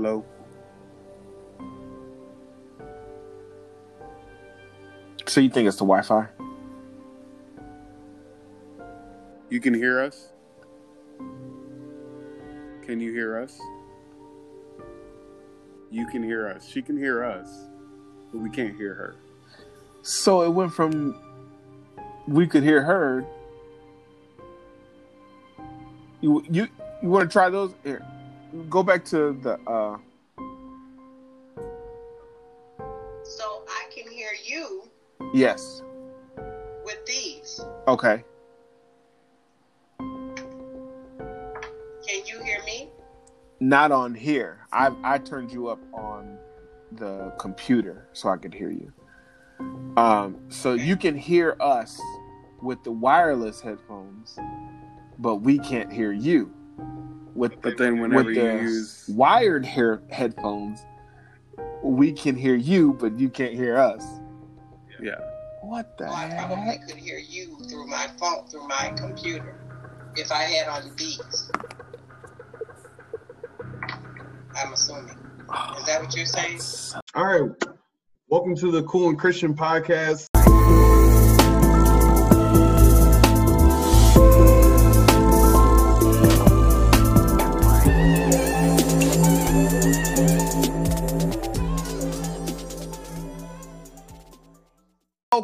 Hello. So you think it's the Wi-Fi? You can hear us? Can you hear us? You can hear us. She can hear us, but we can't hear her. So it went from we could hear her. You you you want to try those? Here, go back to the. uh So I can hear you Yes. with these. Okay. Can you hear me? Not on here. I I turned you up on the computer so I could hear you. Um, so you can hear us with the wireless headphones, but we can't hear you with But then whenever with you the use wired hair headphones. We can hear you, but you can't hear us. yeah, What the Well, I heck? probably could hear you through my phone, through my computer, if I had on these. I'm assuming. Is that what you're saying? All right. Welcome to the Cool and Christian podcast.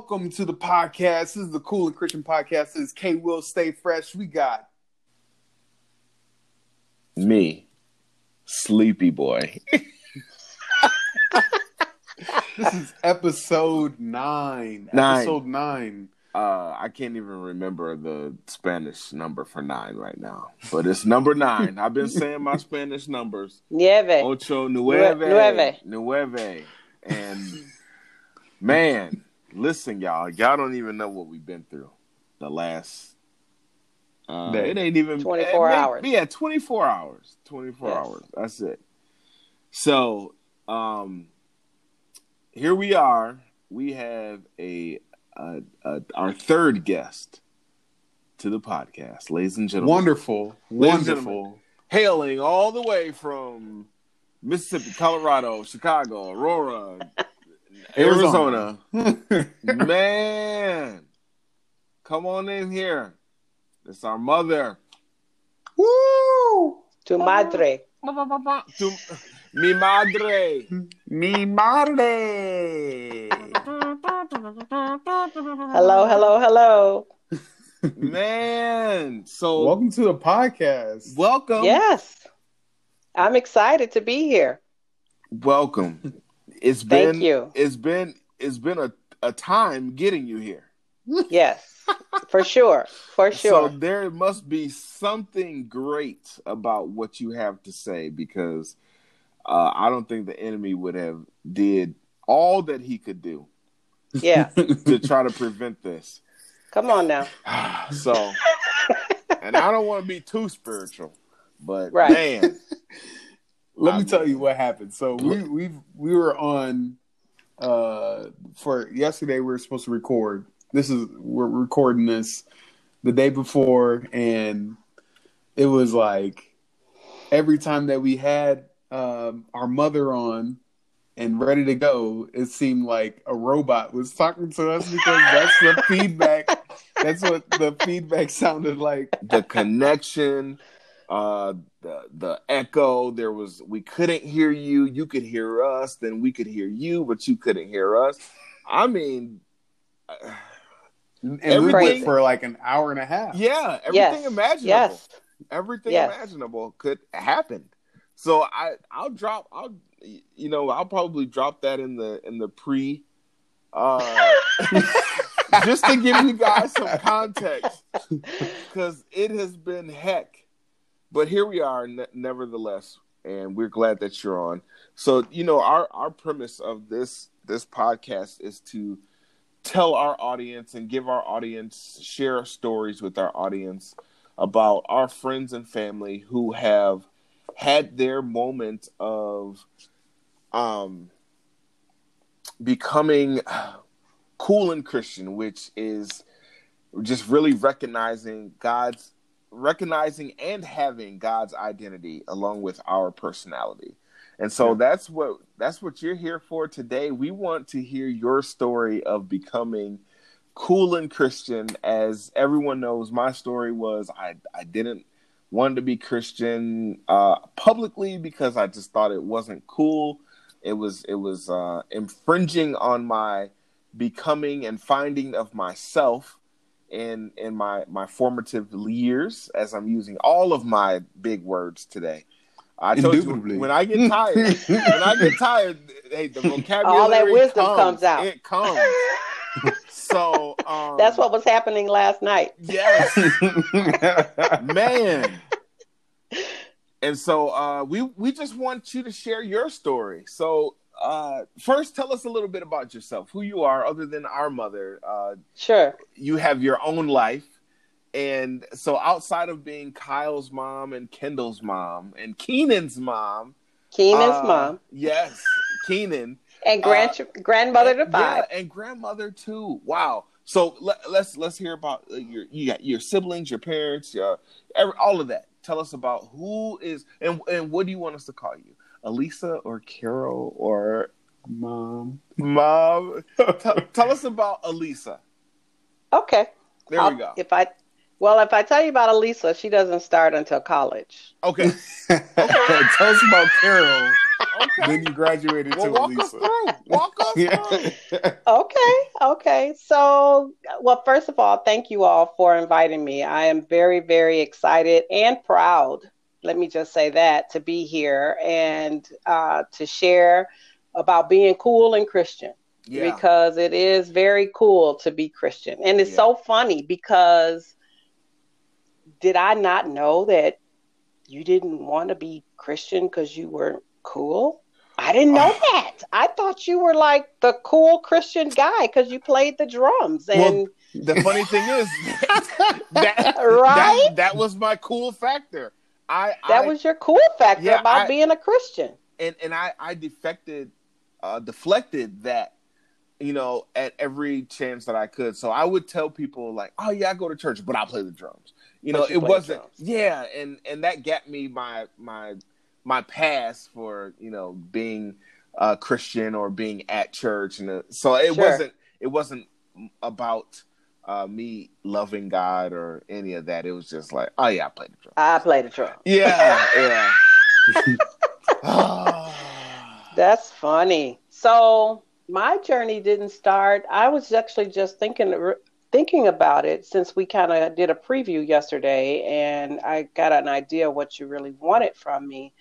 Welcome to the podcast. This is the Cool and Christian podcast. This is K Will Stay Fresh. We got me, Sleepy Boy. this is episode nine. Nine. Episode nine. Uh, I can't even remember the Spanish number for nine right now, but it's number nine. I've been saying my Spanish numbers. Nueve. Ocho nueve, Nueve. nueve, and man, listen, y'all. Y'all don't even know what we've been through the last. Uh, Day. it ain't even 24 it may- hours. Yeah, twenty four hours. Twenty four Yes. hours. That's it. So, um, here we are. We have a, a, a our third guest to the podcast, ladies and gentlemen Wonderful. Ladies Wonderful. hailing all the way from Mississippi, Colorado, Chicago, Aurora, Arizona. Man, come on in here. It's our mother. Woo! Tu madre. To, mi madre. Mi madre. Hello, hello, hello. Man, so Welcome to the podcast. welcome. Yes. I'm excited to be here. Welcome. It's Thank been you. it's been it's been a, a time getting you here. Yes. For sure. For sure. So there must be something great about what you have to say because uh, I don't think the enemy would have did all that he could do Yeah. to try to prevent this. Come on now. So, and I don't want to be too spiritual, but Right. man, Let me tell you what happened. So we we we were on uh for yesterday we were supposed to record. This is we're recording this the day before and it was like every time that we had um our mother on and ready to go, it seemed like a robot was talking to us because that's the feedback. That's what the feedback sounded like. the connection, uh, the the echo. There was we couldn't hear you. You could hear us. Then we could hear you, but you couldn't hear us. I mean. uh, And we Everything- went for like an hour and a half. Yeah, everything Yes. imaginable. Yes. Everything Yes. imaginable could happen. So I I'll drop I'll you know, I'll probably drop that in the in the pre uh just to give you guys some context cuz it has been heck. But here we are ne- nevertheless and we're glad that you're on. So, you know, our our premise of this this podcast is to tell our audience and give our audience share stories with our audience about our friends and family who have had their moment of um becoming cool and christian which is just really recognizing god's recognizing and having god's identity along with our personality And so Yeah. that's what that's what you're here for today. We want to hear your story of becoming cool and Christian. As everyone knows, my story was I I didn't want to be Christian uh, publicly because I just thought it wasn't cool. It was it was uh, infringing on my becoming and finding of myself in in my my formative years. As I'm using all of my big words today. I told Indubitably. you when I get tired, when I get tired, hey, the vocabulary All that wisdom comes, comes out. It comes. So um, That's what was happening last night. Yes, man. And so uh, we we just want you to share your story. So uh, first, tell us a little bit about yourself, who you are, other than our mother. Uh, Sure. you have your own life, and so outside of being Kyle's mom and Kendall's mom and Keenan's mom, Keenan's uh, mom yes, Keenan, and grand grandmother to five. yeah, and grandmother too. Wow. So let, let's let's hear about uh, your you got your siblings, your parents, your every, all of that. Tell us about who is and and what do you want us to call you, Elisa or Carol or Mom. Mom? tell, tell us about Elisa. Okay. There I'll- we go. If I, well, if I tell you about Elisa, she doesn't start until college. Okay. Okay. tell us about Carol. Okay. Then you graduated Well, to walk Elisa. us through. Walk us through. Okay. Okay. So, well, first of all, thank you all for inviting me. I am very, very excited and proud. Let me just say that to be here and uh, to share about being cool and Christian. Yeah. because it is very cool to be Christian. And it's Yeah. so funny because did I not know that you didn't want to be Christian because you weren't cool? I didn't know that. I thought you were like the cool Christian guy because you played the drums and The funny thing is that, Right? that that was my cool factor. I that I, was your cool factor Yeah, about I- being a Christian. and and I I defected, uh, deflected that, you know, at every chance that I could. So I would tell people like, "Oh yeah, I go to church, but I play the drums." You know, you it wasn't. Yeah, and and that got me my my my pass for you know being a Christian or being at church, and uh, so it Sure. wasn't it wasn't about. Uh, me loving God or any of that. It was just like, oh yeah, I play the drums. I play the drums. Yeah, yeah. Ah. That's funny. So my journey didn't start. I was actually just thinking thinking about it since we kind of did a preview yesterday, and I got an idea what you really wanted from me.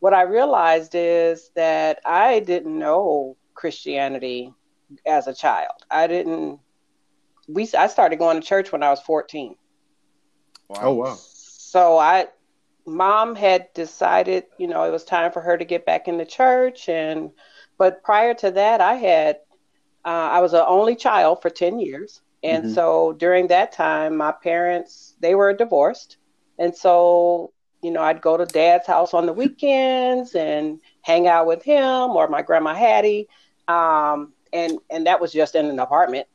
What I realized is that I didn't know Christianity as a child. I didn't. We I started going to church when I was fourteen. Oh wow. So I, mom had decided, you know, it was time for her to get back into church, and but prior to that, I had, uh, I was an only child for ten years, and Mhm. so during that time, my parents they were divorced, and so you know, I'd go to dad's house on the weekends and hang out with him or my grandma Hattie, um, and and that was just in an apartment.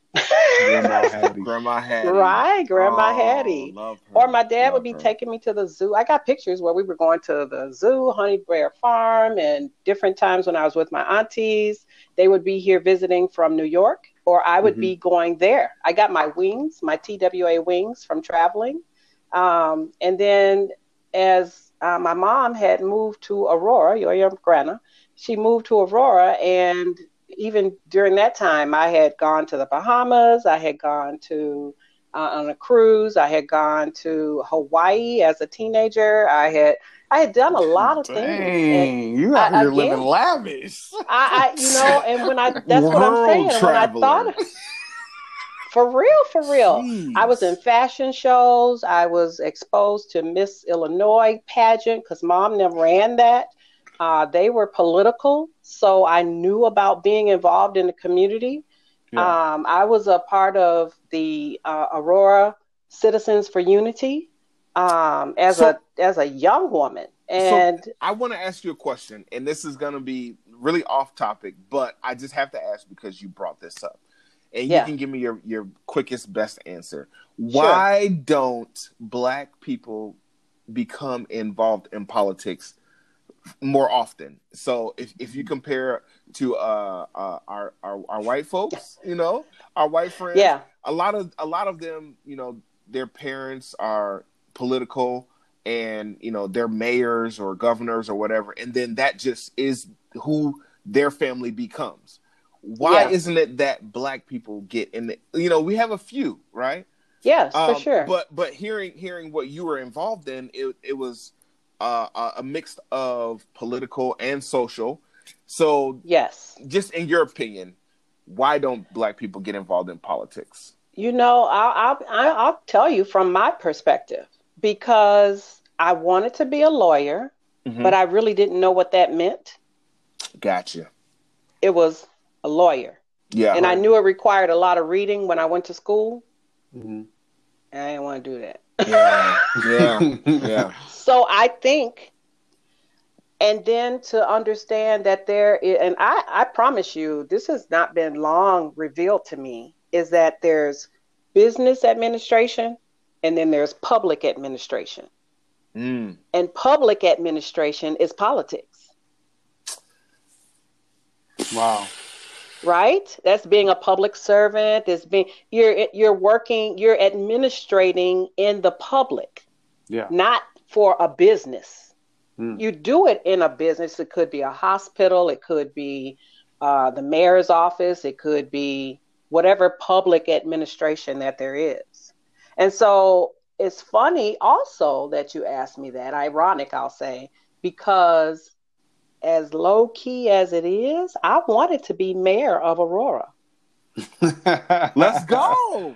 Grandma Hattie. Grandma Hattie. Right, Grandma Oh, Hattie. love her. Or my dad Love would be her. taking me to the zoo. I got pictures where we were going to the zoo, Honey Bear Farm, and different times when I was with my aunties. They would be here visiting from New York, or I would Mhm. be going there. I got my wings, my TWA wings from traveling. Um, and then as uh, my mom had moved to Aurora, your, your grandma, she moved to Aurora, and even during that time, I had gone to the Bahamas. I had gone to uh, on a cruise. I had gone to Hawaii as a teenager. I had I had done a lot of things. Dang, you out I- here again- living lavish. I, I, you know, and when I that's what I'm World saying. When I thought, for real, for real, Jeez. I was in fashion shows. I was exposed to Miss Illinois pageant because mom never ran that. Uh, they were political, so I knew about being involved in the community. Yeah. Um, I was a part of the uh, Aurora Citizens for Unity um, as So- a as a young woman, and I want to ask you a question, and this is going to be really off topic, but I just have to ask because you brought this up, and you Yeah. can give me your your quickest best answer. Why don't Black people become involved in politics more often. So if, if you compare to uh, uh, our, our our white folks, you know, our white friends, Yeah. a lot of a lot of them, you know, their parents are political and you know they're mayors or governors or whatever, and then that just is who their family becomes. Why Yeah. isn't it that black people get in the you know, we have a few, right? Yes, Um, for sure. But but hearing hearing what you were involved in, it it was uh, a- a mix of political and social. So, yes. just in your opinion, why don't black people get involved in politics? You know, I'll, I'll I'll I'll tell you from my perspective because I wanted to be a lawyer, Mhm. but I really didn't know what that meant. Gotcha. It was a lawyer, Yeah. and I knew it required a lot of reading when I went to school, Mhm. and I didn't want to do that. yeah. Yeah. Yeah. So I think, and then to understand that there, is, and I, I promise you, this has not been long revealed to me, is that there's business administration and then there's public administration. Mm. And public administration is politics, Wow. right? That's being a public servant. It's being you're you're working, you're administrating in the public. Yeah. not for a business. Hmm. You do it in a business. It could be a hospital, it could be uh, the mayor's office, it could be whatever public administration that there is. And so it's funny also that you asked me that, ironic, I'll say, because as low key as it is, I wanted to be mayor of Aurora. Let's go.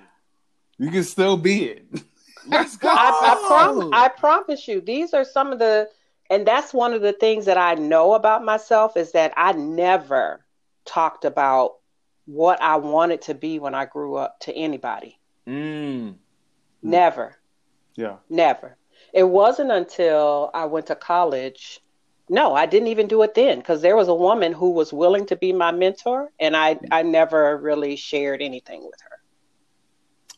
You can still be it. Let's go. I, I, prom- I promise you, these are some of the, and that's one of the things that I know about myself is that I never talked about what I wanted to be when I grew up to anybody. Mm. Never, Yeah. never. It wasn't until I went to college. No, I didn't even do it then because there was a woman who was willing to be my mentor, and I, I never really shared anything with her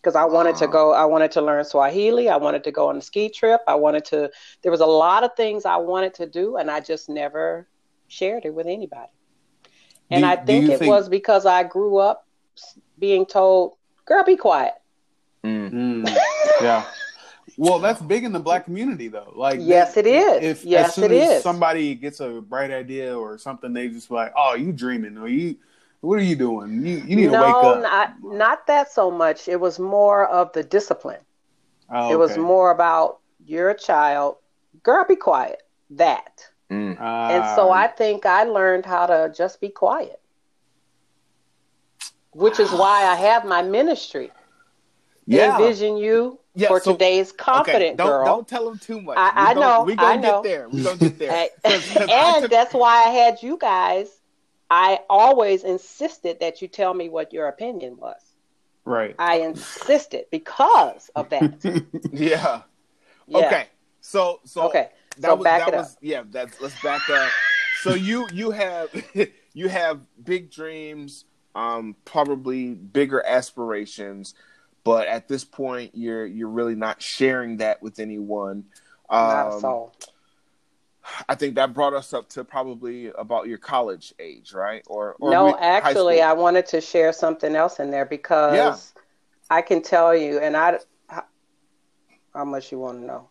because I wanted to go. I wanted to learn Swahili. I wanted to go on a ski trip. I wanted to. There was a lot of things I wanted to do, and I just never shared it with anybody. And Do- I think it think- was because I grew up being told, "Girl, be quiet." Mm. Mm, yeah. Well, that's big in the black community, though. Like, Yes, it is. If Yes, as soon it as is. somebody gets a bright idea or something, they just like, "Oh, you dreaming? Or you, what are you doing? You, you need no, to wake up." not not that so much. It was more of the discipline. Oh, It was more about you're a child, girl, be quiet. That. Mm. And so Ah, I think I learned how to just be quiet. Which is why I have my ministry. Yeah. Envision you Yeah, for so- today's confident okay, don't, girl. Don't tell them too much. I- I We gon- know, We're gonna get there. We're gonna get there. and 'Cause- 'cause and took- that's why I had you guys. I always insisted that you tell me what your opinion was. right. I insisted because of that. yeah. Yeah. Okay. So so Okay. that So was back that it was up. yeah. That's let's back up. So you you have you have big dreams, um, probably bigger aspirations, but at this point you're you're really not sharing that with anyone. Not a Um, soul. I think that brought us up to probably about your college age, right? Or, or no, we- actually. I wanted to share something else in there because Yeah. I can tell you, and I, how, how much you want to know.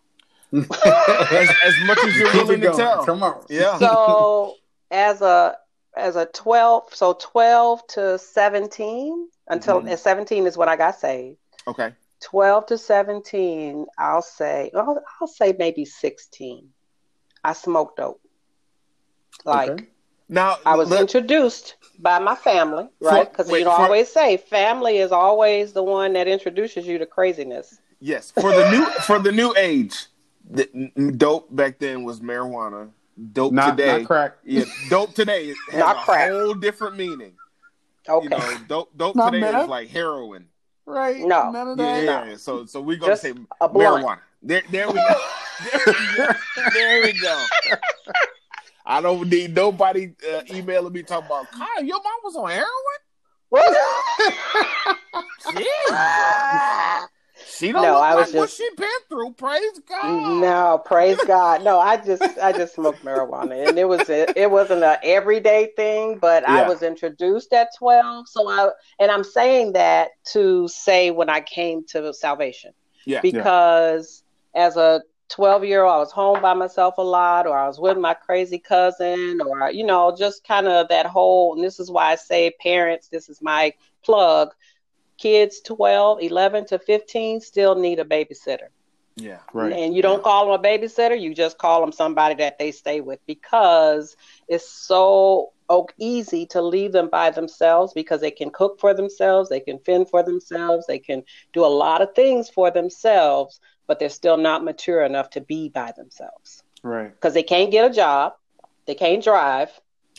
as, as much as you're willing to tell. Come on. Yeah. So, as a as a twelve, so twelve to seventeen until Mhm. at seventeen is when I got saved. Okay. Twelve to seventeen, I'll say, I'll, I'll say maybe sixteen. I smoked dope. Like Okay. Now I was let- introduced by my family, right? Because you know, for- always say family is always the one that introduces you to craziness. Yes, for the new for the new age, the, dope back then was marijuana. Dope Not, today, not crack. yeah, dope today has Not a crack. whole different meaning. Okay. You know, dope dope Not today meth. is like heroin. Right. No. None of Yeah, that. yeah, yeah. So so we're gonna Just say marijuana. There there we go. there we go. There we go. I don't need nobody uh, emailing me talking about Kyle. Your mom was on heroin. What? Jeez. She don't No, look I like was what just- she been through. Praise God. No, praise God. No, I just I just smoked marijuana, and it was a, it wasn't a everyday thing, but I was introduced at twelve. So I and I'm saying that to say when I came to salvation Yeah. because as a 12 year old, I was home by myself a lot, or I was with my crazy cousin, or, you know, just kind of that whole, and this is why I say parents, this is my plug. Kids 12, 11 to 15 still need a babysitter. Yeah. Right. And you don't call them a babysitter, you just call them somebody that they stay with because it's so o- easy to leave them by themselves because they can cook for themselves, they can fend for themselves, they can do a lot of things for themselves, but they're still not mature enough to be by themselves Right. because they can't get a job, they can't drive,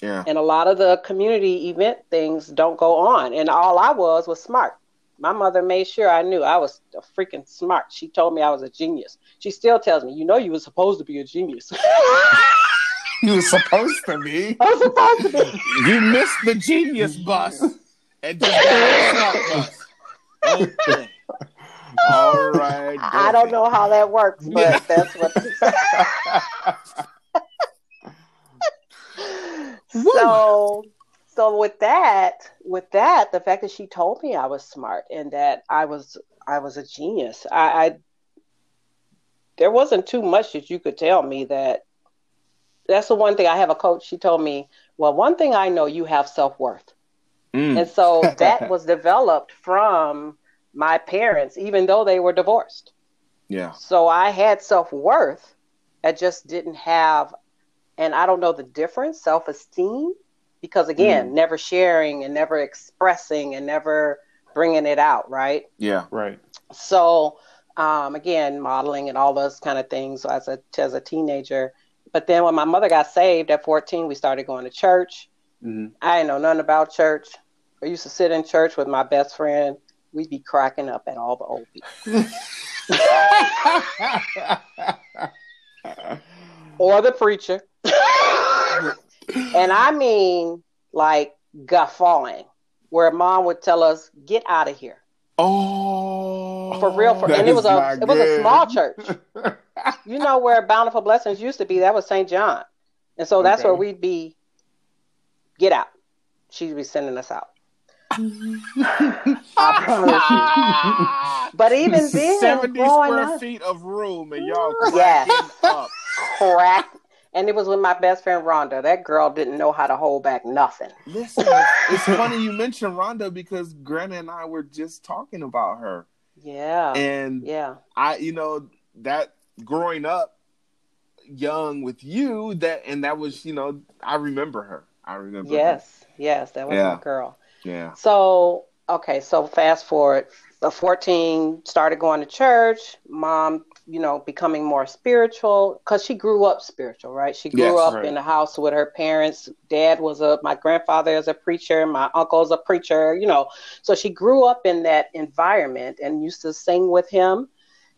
Yeah. and a lot of the community event things don't go on. And all I was was smart. My mother made sure I knew I was freaking smart. She told me I was a genius. She still tells me, you know, you were supposed to be a genius. You were supposed to be. I was supposed to be. You missed the genius bus and just got the smart bus. Okay. All right. I don't know how that works, but that's what. so, so with that, with that, the fact that she told me I was smart and that I was, I was a genius. I, I there wasn't too much that you could tell me that. That's the one thing I have a coach. She told me, well, one thing I know, you have self worth. Mm. And so that was developed from my parents, even though they were divorced. Yeah. So I had self worth. I just didn't have, and I don't know the difference, self esteem, because again, never sharing and never expressing and never bringing it out, right? Yeah. Right. So um, again, modeling and all those kind of things as a as a teenager. But then when my mother got saved at 14, we started going to church. hmm I didn't know nothing about church. I used to sit in church with my best friend. We'd be cracking up at all the old people. or the preacher. and I mean like guffawing, where mom would tell us, "Get out of here." oh. For real, for, and it was a it was a small church. You know where Bountiful Blessings used to be? That was St. John, and so that's Okay. where we'd be. Get out. She'd be sending us out. I promise you. But even then, 70 square up, feet of room and y'all Yes. cracking up. crack. And it was with my best friend Rhonda. That girl didn't know how to hold back nothing. Listen, it's funny you mentioned Rhonda because Granna and I were just talking about her. Yeah. And yeah. I, you know, that growing up young with you, that and that was, you know, I remember her. I remember. her. Yes. Yes. That was Yeah. my girl. Yeah. So, okay. So fast forward. The 14 started going to church. Mom, you know, becoming more spiritual because she grew up spiritual, right? She grew Yes, up right. in a house with her parents. Dad was a, my grandfather is a preacher. My uncle's a preacher, you know. So she grew up in that environment and used to sing with him.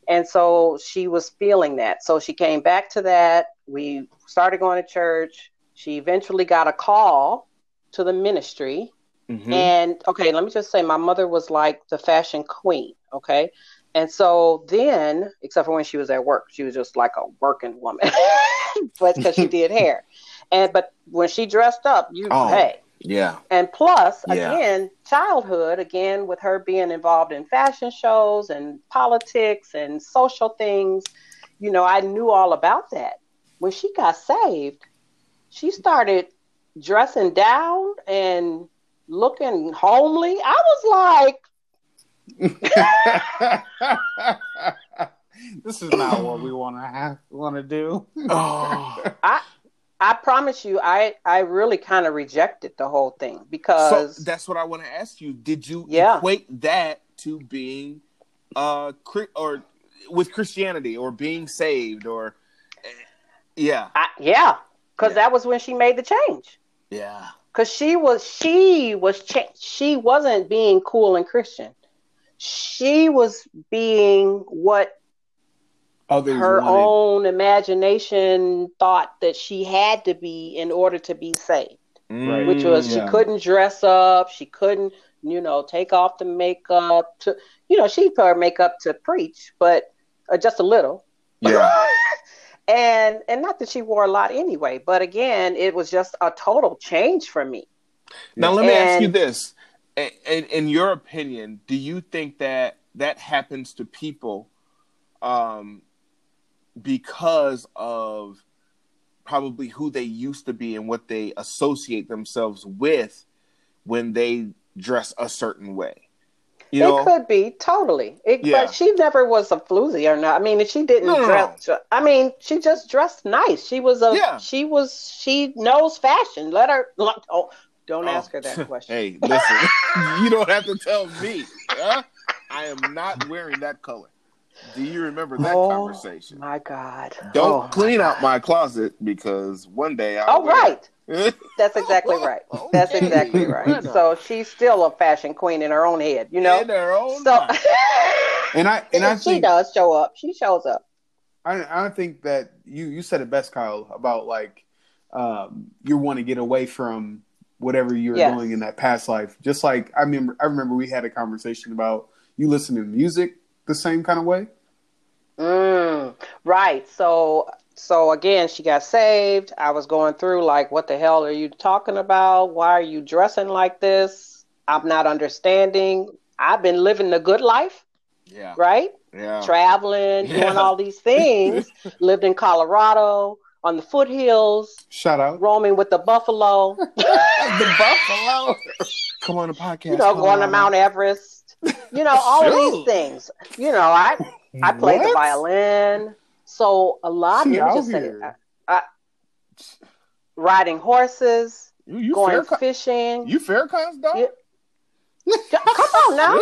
And so she was feeling that. So she came back to that. We started going to church. She eventually got a call to the ministry. Mhm. And okay, let me just say, my mother was like the fashion queen. Okay. And so then, except for when she was at work, she was just like a working woman, but because she did hair. And but when she dressed up, you Oh. hey. Yeah. And plus, Yeah. again, childhood, again, with her being involved in fashion shows and politics and social things, you know, I knew all about that. When she got saved, she started dressing down and looking homely. I was like, this is not what we want to have want to do. oh. I promise you, I, I really kind of rejected the whole thing So because that's what I want to ask you. Did you Yeah. equate that to being uh or with Christianity or being saved or eh, yeah. I, yeah, because Yeah. that was when she made the change. Yeah. Because she was she was she wasn't being cool and Christian. She was being what Others her wanted. own imagination thought that she had to be in order to be saved. Right. Which was she couldn't dress up, she couldn't you know, take off the makeup to, you know, she put her makeup to preach, but uh, just a little. Yeah. And and not that she wore a lot anyway, but again, it was just a total change for me. Now let me ask you this: in, in, in your opinion, do you think that that happens to people um, because of probably who they used to be and what they associate themselves with when they dress a certain way? You know, it could be totally. It, Yeah. But she never was a floozy or not. I mean, she didn't No, no, dress. I mean, she just dressed nice. She was a. Yeah. She was. She knows fashion. Let her. Oh, don't Oh. ask her that question. hey, listen, you don't have to tell me. Huh? I am not wearing that color. Do you remember that Oh, conversation? My God. Don't Oh, clean my out my closet because one day I'll Oh, right. wear it. That's exactly right. That's exactly right. Right. So she's still a fashion queen in her own head, you know. in their own So. And I and I she think does show up. She shows up. I I think that you you said it best, Kyle, about like um, you want to get away from whatever you're Yes. doing in that past life. Just like I remember, I remember we had a conversation about you listening to music the same kind of way. Mm, right. So so again, she got saved. I was going through like, what the hell are you talking about? Why are you dressing like this? I'm not understanding. I've been living the good life, Yeah, right? yeah. Traveling, Yeah. doing all these things. Lived in Colorado on the foothills, Shout out. roaming with the buffalo. the buffalo. Come on the podcast. you know, going to Mount Everest. You know, all of these things. You know, I I played the violin. So a lot let me just say, here. I, I, uh, riding horses, You, you going fishing. you Faircons dog? Yeah. Come on now.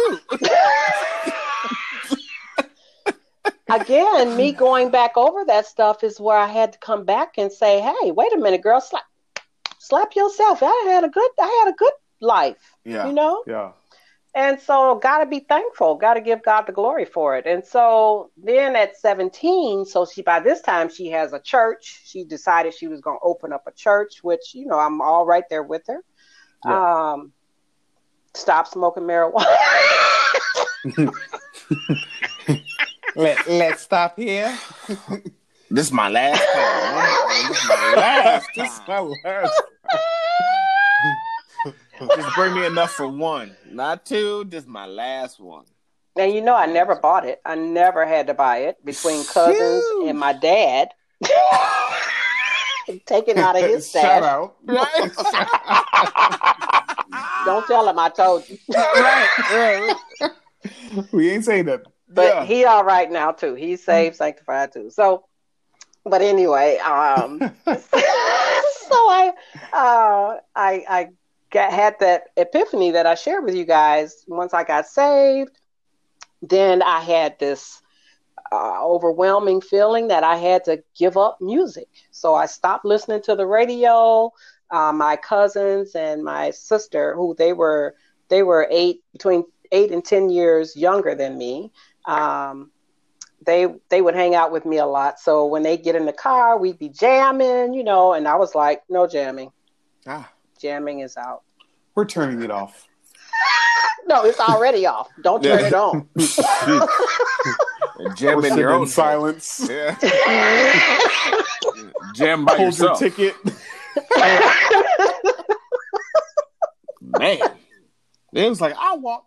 Again, me going back over that stuff is where I had to come back and say, "Hey, wait a minute, girl, slap, slap yourself. I had a good, I had a good life, Yeah. you know." Yeah. And so, got to be thankful, got to give God the glory for it. And so, then at 17, so she by this time she has a church. She decided she was going to open up a church, which you know I'm all right there with her. Um, stop smoking marijuana. Let, let's stop here. This is my last time. This is my last This is my last. Just bring me enough for one, not two. This is my last one. and you know, I never bought it. I never had to buy it between cousins Shoot. and my dad. Taking out of his Shout out. Don't tell him I told you. right, right. We ain't saying that. But Yeah. he all right now too. He's saved, sanctified too. So, but anyway, um, so I, uh, I, I got, had that epiphany that I shared with you guys once I got saved. Then I had this uh, overwhelming feeling that I had to give up music. So I stopped listening to the radio. Uh, my cousins and my sister, who they were, they were eight between eight and ten years younger than me. Um, they they would hang out with me a lot. So when they get in the car, we'd be jamming, you know, and I was like, no jamming. Ah, Jamming is out. We're turning it off. No, it's already off. Don't turn Yeah. it on. jam in sitting your in own silence. Yeah. Jam by Hold your yourself, ticket. man. It was like I walk.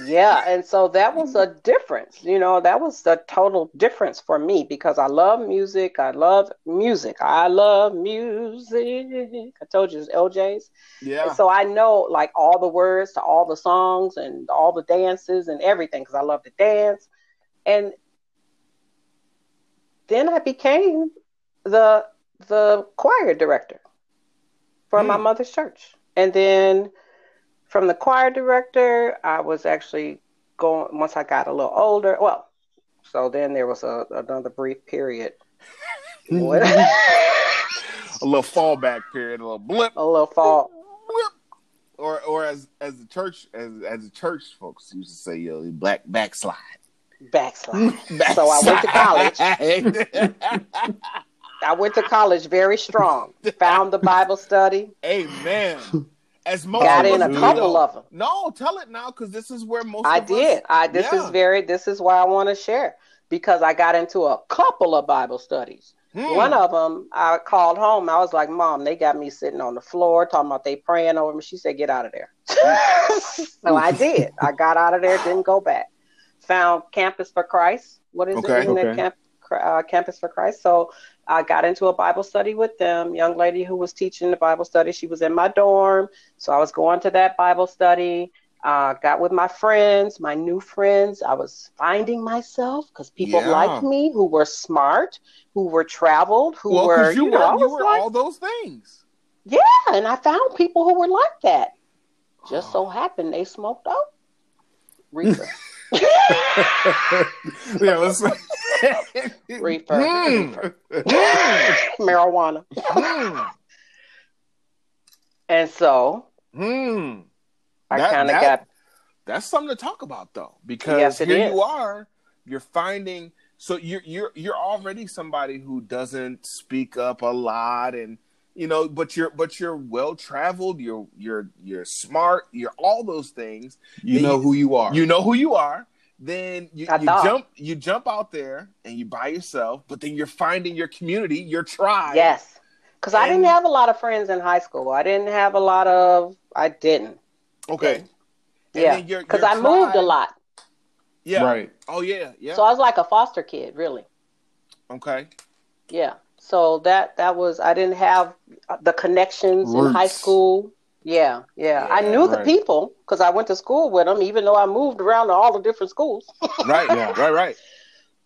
Yeah, and so that was a difference. You know, that was a total difference for me because I love music. I love music. I love music. I told you it's LJ's. Yeah. And so I know like all the words to all the songs and all the dances and everything because I love to dance. And then I became the the choir director for my Hmm. mother's church. And then from the choir director, I was actually going once I got a little older. Well, so then there was a, another brief period. A little fallback period, a little blip, a little fall. blip. Or, or as as the church as as the church folks used to say, yo, black backslide. backslide. So I went to college. I went to college very strong. Found the Bible study. Amen. As most Got of in us a do, couple though. of them. No, tell it now because this is where most. I of did. Us, I this Yeah. is very this is why I want to share because I got into a couple of Bible studies. Hmm. One of them I called home. I was like, "Mom, they got me sitting on the floor talking about they praying over me." She said, "Get out of there." so I did. I got out of there, didn't go back. Found Campus for Christ. What is Okay. it? Isn't it Okay. Camp, uh, Campus for Christ? So I got into a Bible study with them. Young lady who was teaching the Bible study. She was in my dorm, so I was going to that Bible study. Uh, got with my friends, my new friends. I was finding myself because people Yeah. liked me, who were smart, who were traveled, who Well, were you, you know, were, you were like- all those things. yeah, and I found people who were like that. Just so happened they smoked out reefer. yeah, let's. reefer. Hmm. reefer. Marijuana. Hmm. And so Hmm. I kind of got That's something to talk about though, because Yes, here is. you are, you're finding so you're you're you're already somebody who doesn't speak up a lot and you know, but you're but you're well traveled, you're you're you're smart, you're all those things. You know who you are. You know who you are. Then you, you jump you jump out there and you by yourself, but then you're finding your community, your tribe. yes. Because I didn't have a lot of friends in high school. I didn't have a lot of. I didn't. Okay. And yeah. Because your I moved a lot, Yeah. Right. Oh yeah. Yeah. so I was like a foster kid, really. okay. Yeah. So that that was I didn't have the connections in high school. Yeah, yeah. I Yeah, knew the people because I went to school with them, even though I moved around to all the different schools. Right. Yeah. Right. Right.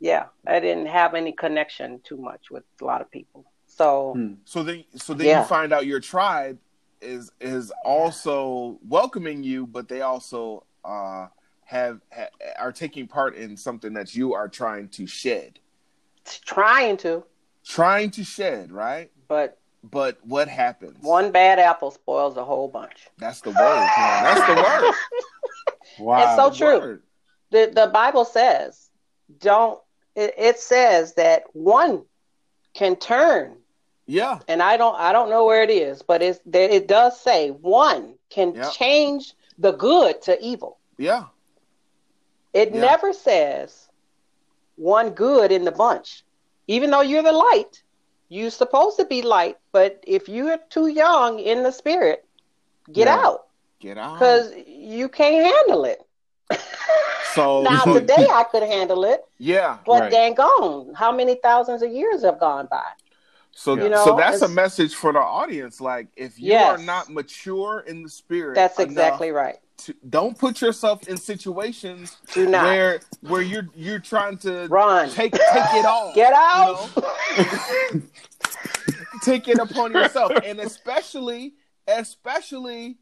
yeah, I didn't have any connection too much with a lot of people. So Hmm. So then, so then Yeah. you find out your tribe is is also welcoming you, but they also uh, have ha, are taking part in something that you are trying to shed, trying to, trying to shed, right? but But what happens? one bad apple spoils a whole bunch. That's the word. That's the word. Wow. It's so The true. word. The the Bible says, don't. It, it says that one can turn Yeah. and I don't I don't know where it is, but it's that it does say one can Yep. change the good to evil. Yeah. It Yeah. never says one good in the bunch. Even though you're the light, you're supposed to be light, but if you're too young in the spirit, get Yeah. out Get out. because you can't handle it. so now today I could handle it, yeah. but Right. dang gone. How many thousands of years have gone by? So You know, so that's a message for the audience. Like if you Yes. are not mature in the spirit, That's exactly right. to, don't put yourself in situations Do not where where you're you're trying to run. take take it all. Get you out. know? take it upon yourself, and especially especially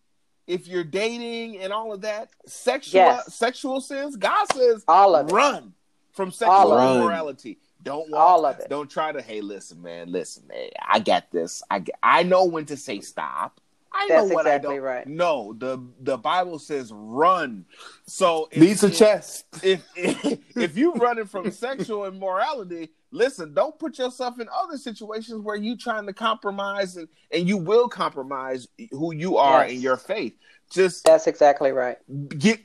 if you're dating and all of that sexual Yes. sexual sins. God says All of it. run from All sexual of it. immorality. Don't walk, All of it. Don't try to. Hey, listen, man. Listen, man. I got this. I get- I know when to say stop. I That's know what exactly I don't. right. No, the the Bible says run. So if, Needs a if- chest. if if, if you running from sexual immorality, listen, don't put yourself in other situations where you trying to compromise and, and you will compromise who you are Yes. in your faith. Just That's exactly right. get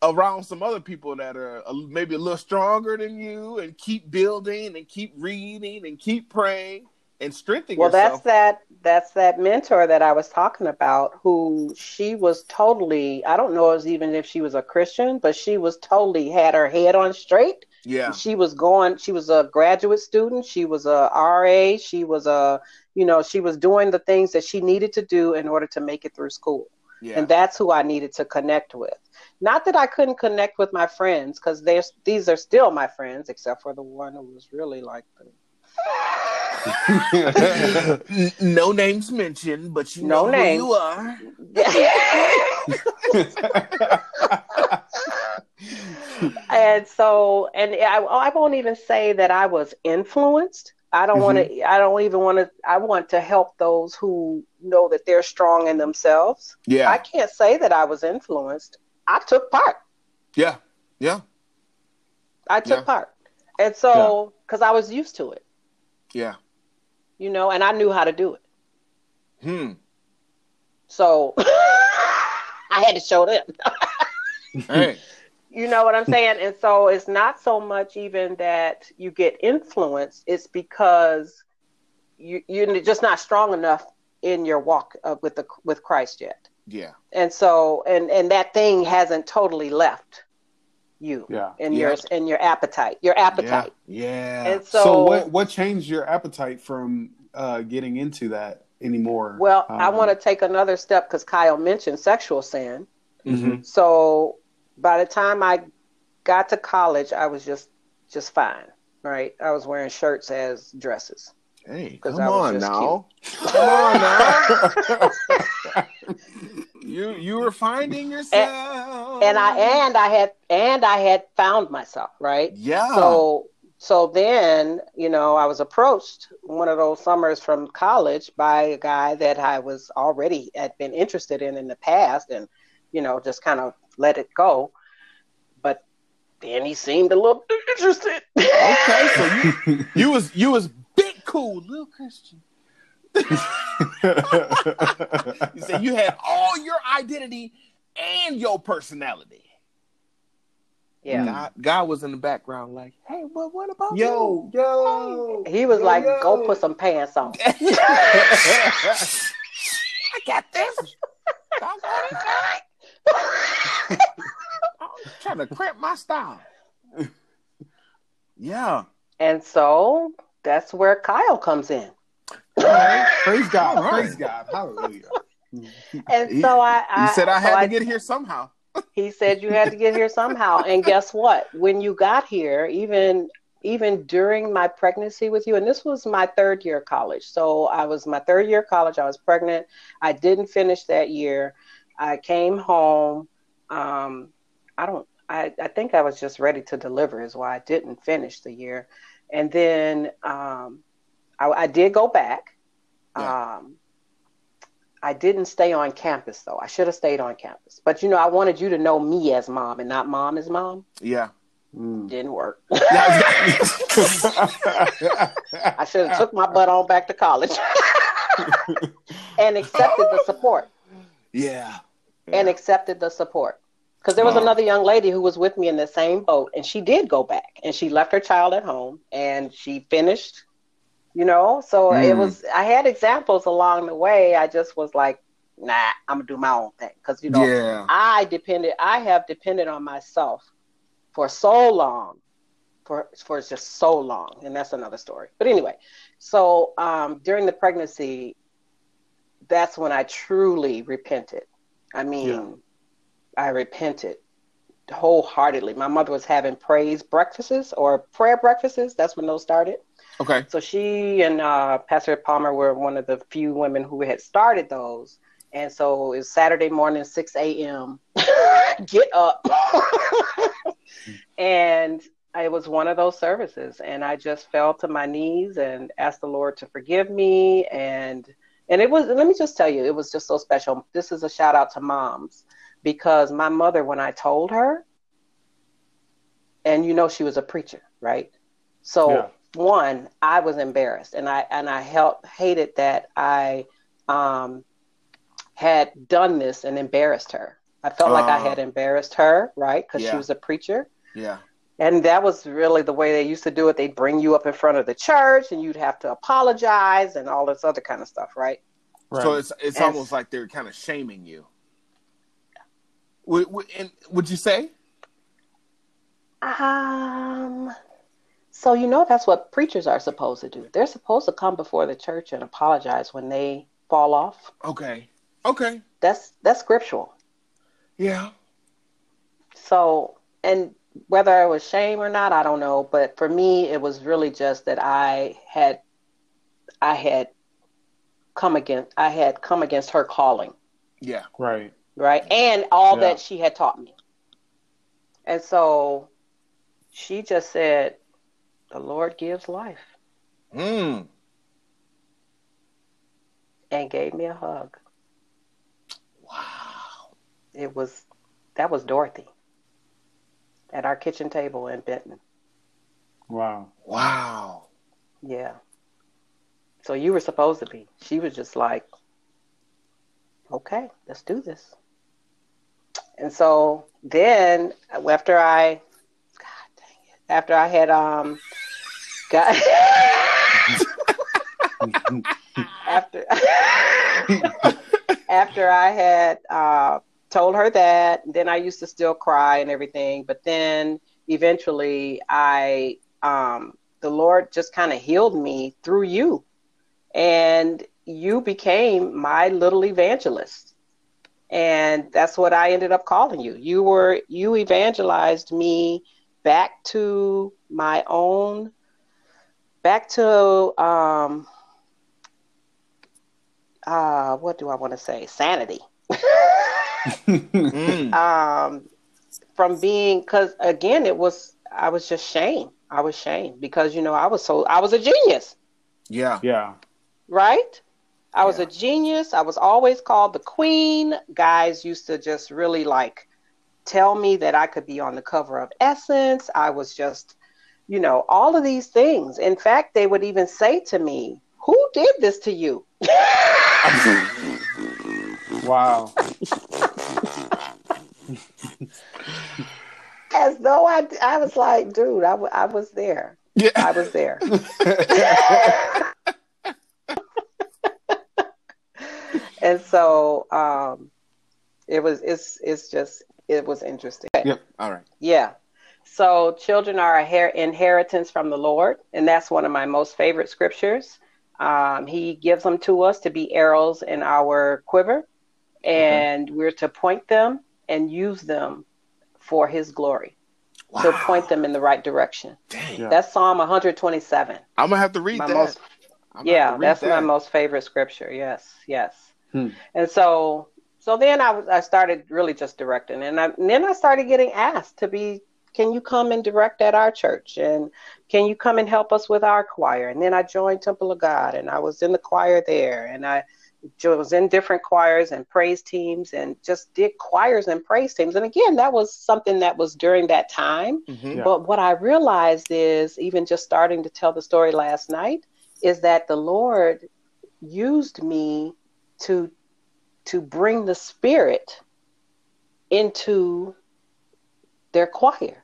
around some other people that are maybe a little stronger than you and keep building and keep reading and keep praying and strengthening Well, yourself. that's that. That's that mentor that I was talking about. Who she was totally. I don't know as even if she was a Christian, but she was totally had her head on straight. yeah. She was going. She was a graduate student. She was a RA. She was a. You know, she was doing the things that she needed to do in order to make it through school. Yeah. and that's who I needed to connect with. Not that I couldn't connect with my friends, because there's these are still my friends, except for the one who was really like the no names mentioned, but you No know names. who you are. and so and I, I won't even say that I was influenced. I don't want to. Mm-hmm. I don't even want to. I want to help those who know that they're strong in themselves. Yeah. I can't say that I was influenced. I took part. yeah. Yeah. I took Yeah. part, and so because I was used to it, Yeah. you know, and I knew how to do it. Hmm. So I had to show them. Hey. You know what I'm saying? And so it's not so much even that you get influenced, it's because you, you're just not strong enough in your walk uh, with the with Christ yet. Yeah. And so and and that thing hasn't totally left you Yeah. and Yeah. your in your appetite, your appetite. Yeah. And so, So, what what changed your appetite from uh, getting into that anymore? well, I Um, want to take another step because Kyle mentioned sexual sin. Mhm. So by the time I got to college, I was just just fine, right? I was wearing shirts as dresses. Hey, 'Cause come I was on now. Come on now. you you were finding yourself. And I and I had and I had found myself, right? yeah. So so then, you know, I was approached one of those summers from college by a guy that I was already had been interested in in the past and you know, just kind of let it go. But then he seemed a little interested. okay, so you you was you was big cool, little Christian. You said you had all your identity and your personality. yeah. God, God was in the background, like, hey, well, what about yo, yo. He was yo, like, yo. "Go put some pants on." I got this. I'm trying to cramp my style. Yeah. And so that's where Kyle comes in. Praise God. All right. Praise God. Hallelujah. And He- so I, I You said I so had to get here somehow. He said you had to get here somehow. And guess what? When you got here, even even during my pregnancy with you, and this was my third year of college. So I was my third year of college. I was pregnant. I didn't finish that year. I came home. Um, I don't. I, I think I was just ready to deliver, is why I didn't finish the year. And then um, I, I did go back. Um, I didn't stay on campus though. I should have stayed on campus. But you know, I wanted you to know me as mom and not mom as mom. Yeah. Mm. Didn't work. I should have took my butt on back to college and accepted the support. yeah. And accepted the support. Because there was another young lady who was with me in the same boat, and she did go back, and she left her child at home, and she finished. You know, so it Mm. was. I had examples along the way. I just was like, nah, I'm gonna do my own thing. Because you know, yeah. I depended I have depended on myself for so long. For for just so long. And that's another story. But anyway, so um during the pregnancy, that's when I truly repented. I mean, Yeah. I repented wholeheartedly. My mother was having praise breakfasts or prayer breakfasts. That's when those started. Okay. So she and uh, Pastor Palmer were one of the few women who had started those. And so it's Saturday morning, 6 a.m. Get up. and it was one of those services. And I just fell to my knees and asked the Lord to forgive me. And and it was, let me just tell you, it was just so special. This is a shout out to moms because my mother, when I told her, and you know, she was a preacher, right? So Yeah. One, I was embarrassed, and I and I helped hated that I um, had done this and embarrassed her. I felt like I Ah. had embarrassed her, right? Because Yeah. she was a preacher, Yeah. and that was really the way they used to do it. They'd bring you up in front of the church, and you'd have to apologize and all this other kind of stuff, right? Right. So it's it's And- almost like they're kind of shaming you. Would, would, and would you say? Um. So you know that's what preachers are supposed to do. They're supposed to come before the church and apologize when they fall off. Okay. Okay. That's that's scriptural. Yeah. So, and whether it was shame or not, I don't know. But for me, it was really just that I had, I had come against, I had come against her calling, Yeah. right. right, and all Yeah. that she had taught me. And so, she just said, "The Lord gives life," Mm. and gave me a hug. Wow. It was, that was Dorothy, at our kitchen table in Benton. Wow. Wow. Yeah. So you were supposed to be. She was just like, okay, let's do this. and so then after I, God dang it, after I had um, after after I had uh, told her that, then I used to still cry and everything. But then eventually, I um, the Lord just kind of healed me through you, and you became my little evangelist. And that's what I ended up calling you. You were you evangelized me back to my own back to um uh what do I want to say? Sanity. Mm. um from being because again it was I was just shame. I was shamed because you know I was so I was a genius. Yeah. Yeah. right? I was Yeah. a genius. I was always called the queen. Guys used to just really like tell me that I could be on the cover of Essence. I was just, you know, all of these things. In fact, they would even say to me, Who did this to you? Wow. As though I, I was like, dude, I, w- I was there. Yeah. I was there. and so um, it was, it's, it's just, it was interesting. Yep. All right. Yeah. So children are a her- inheritance from the Lord, and that's one of my most favorite scriptures. Um, he gives them to us to be arrows in our quiver, and we're to point them and use them for His glory, to point them in the right direction. Dang. That's Psalm 127. I'm gonna have to read My that. most- I'm gonna have yeah, read that's my most favorite scripture. Yes, yes. Hmm. And so, so then I, was- I started really just directing, and, I, and then I started getting asked to be, can you come and direct at our church, and can you come and help us with our choir? And then I joined Temple of God, and I was in the choir there, and I was in different choirs and praise teams, and just did choirs and praise teams. And again, that was something that was during that time. Mhm. Yeah. But what I realized is, even just starting to tell the story last night, is that the Lord used me to to bring the Spirit into their choir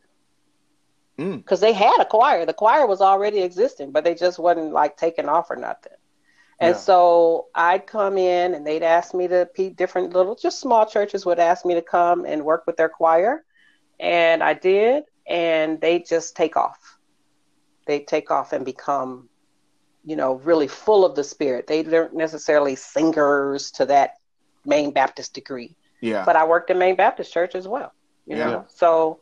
Mm. because they had a choir. The choir was already existing, but they just wasn't like taking off or nothing. And Yeah. so I'd come in and they'd ask me to be different little, just small churches would ask me to come and work with their choir. And I did. And they just take off. They take off and become, you know, really full of the spirit. They weren't necessarily singers to that main Baptist degree Yeah. but I worked in Main Baptist Church as well. You Yeah. know, so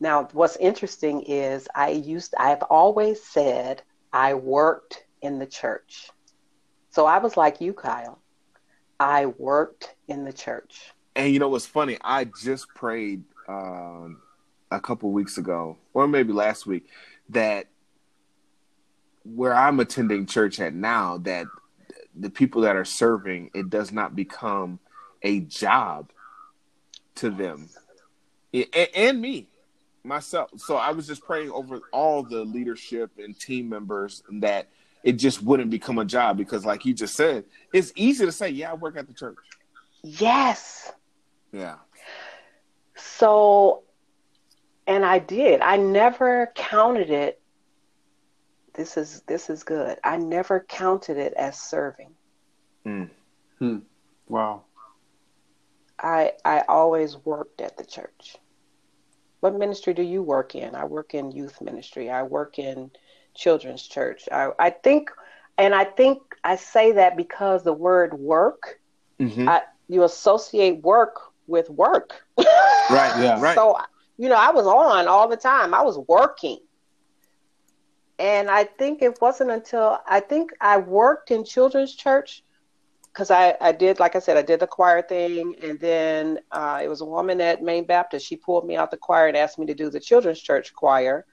now what's interesting is I used I've always said I worked in the church. So I was like you, Kyle. I worked in the church. And you know what's funny? I just prayed um, a couple weeks ago, or maybe last week, that where I'm attending church at now, that the people that are serving, it does not become a job to them, A- and me, myself. So I was just praying over all the leadership and team members that it just wouldn't become a job because, like you just said, it's easy to say, "Yeah, I work at the church." Yes. Yeah. So and I did. I never counted it this is this is good. I never counted it as serving. Mm. Hmm. Wow. I I always worked at the church. What ministry do you work in? I work in youth ministry. I work in children's church. I, I think, and I think I say that because the word work, Mm-hmm. I, you associate work with work. Right. Yeah. Right. So, you know, I was on all the time. I was working. And I think it wasn't until I think I worked in children's church because I, I did, like I said, I did the choir thing. And then uh, it was a woman at Main Baptist. She pulled me out the choir and asked me to do the children's church choir.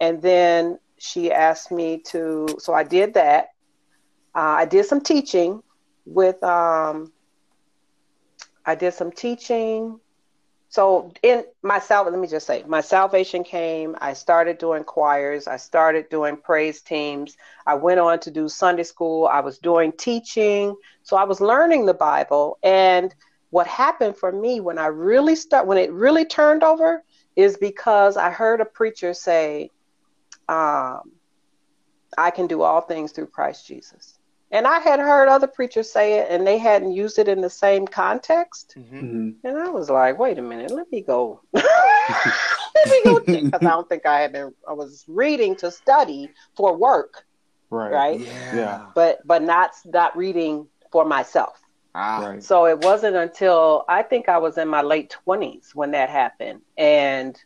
And then she asked me to, so I did that. Uh, I did some teaching with, um, I did some teaching so in my sal let me just say my salvation came. I started doing choirs. I started doing praise teams. I went on to do sunday school. I was doing teaching. So i was learning the bible. And what happened for me when I really start when it really turned over is because I heard a preacher say, um, "I can do all things through Christ Jesus," and I had heard other preachers say it, and they hadn't used it in the same context. Mhm. Mhm. And I was like, wait a minute, let me go. let me go because I don't think I had been. I was reading to study for work, Right. right? Yeah. But but not not reading for myself. Ah, Right. So it wasn't until I think I was in my late twenties when that happened, and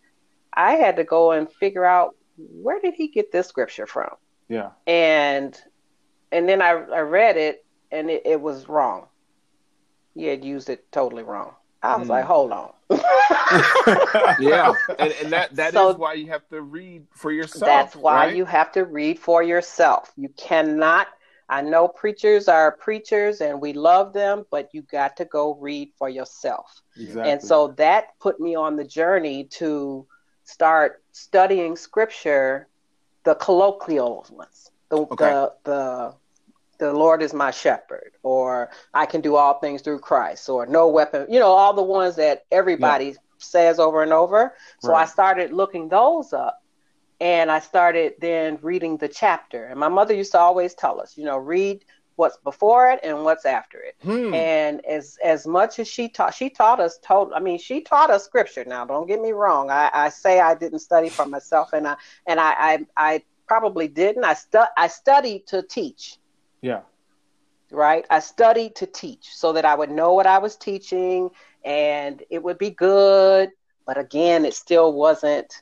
I had to go and figure out where did he get this scripture from, Yeah. and and then I I read it and it, it was wrong. He had used it totally wrong. I was Hmm. like, hold on. yeah, and, and that that is So- why you have to read for yourself. That's why right? you have to read for yourself. You cannot. I know preachers are preachers and we love them, but you got to go read for yourself. Exactly. And so that put me on the journey to start studying scripture, the colloquial ones, the Okay. the the the Lord is my shepherd, or I can do all things through Christ, or no weapon, you know, all the ones that everybody says over and over. So I started looking those up and I started then reading the chapter. And my mother used to always tell us, you know, read what's before it and what's after it. Hmm. And as as much as she taught, she taught us told. I mean, she taught us scripture. Now, don't get me wrong. I, I say I didn't study for myself, and I and I I, I probably didn't. I stu- I studied to teach. yeah. Right. I studied to teach so that I would know what I was teaching, and it would be good. But again, it still wasn't.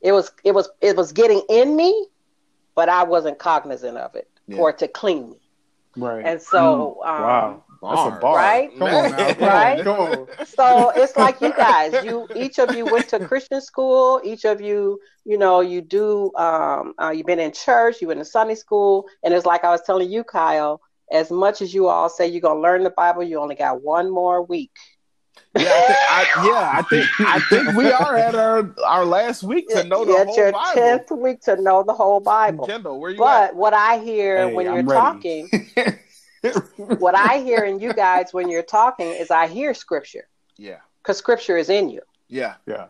It was it was it was getting in me, but I wasn't cognizant of it for it to clean me. Right. And so, um, Mm. wow. That's a bar. Right? Come on now. Come Right? on. Come on. so it's like you guys you each of you went to christian school each of you you know you do um uh, you've been in church you went to sunday school and it's like i was telling you kyle as much as you all say you're going to learn the bible you only got one more week Yeah, I think, I, yeah, I think I think we are at our our last week to know the It's whole your Bible. 10th week to know the whole bible Kendall, where you but what i hear Hey, when you're I'm ready. talking what i hear in you guys when you're talking is i hear scripture? Yeah, because scripture is in you yeah, yeah.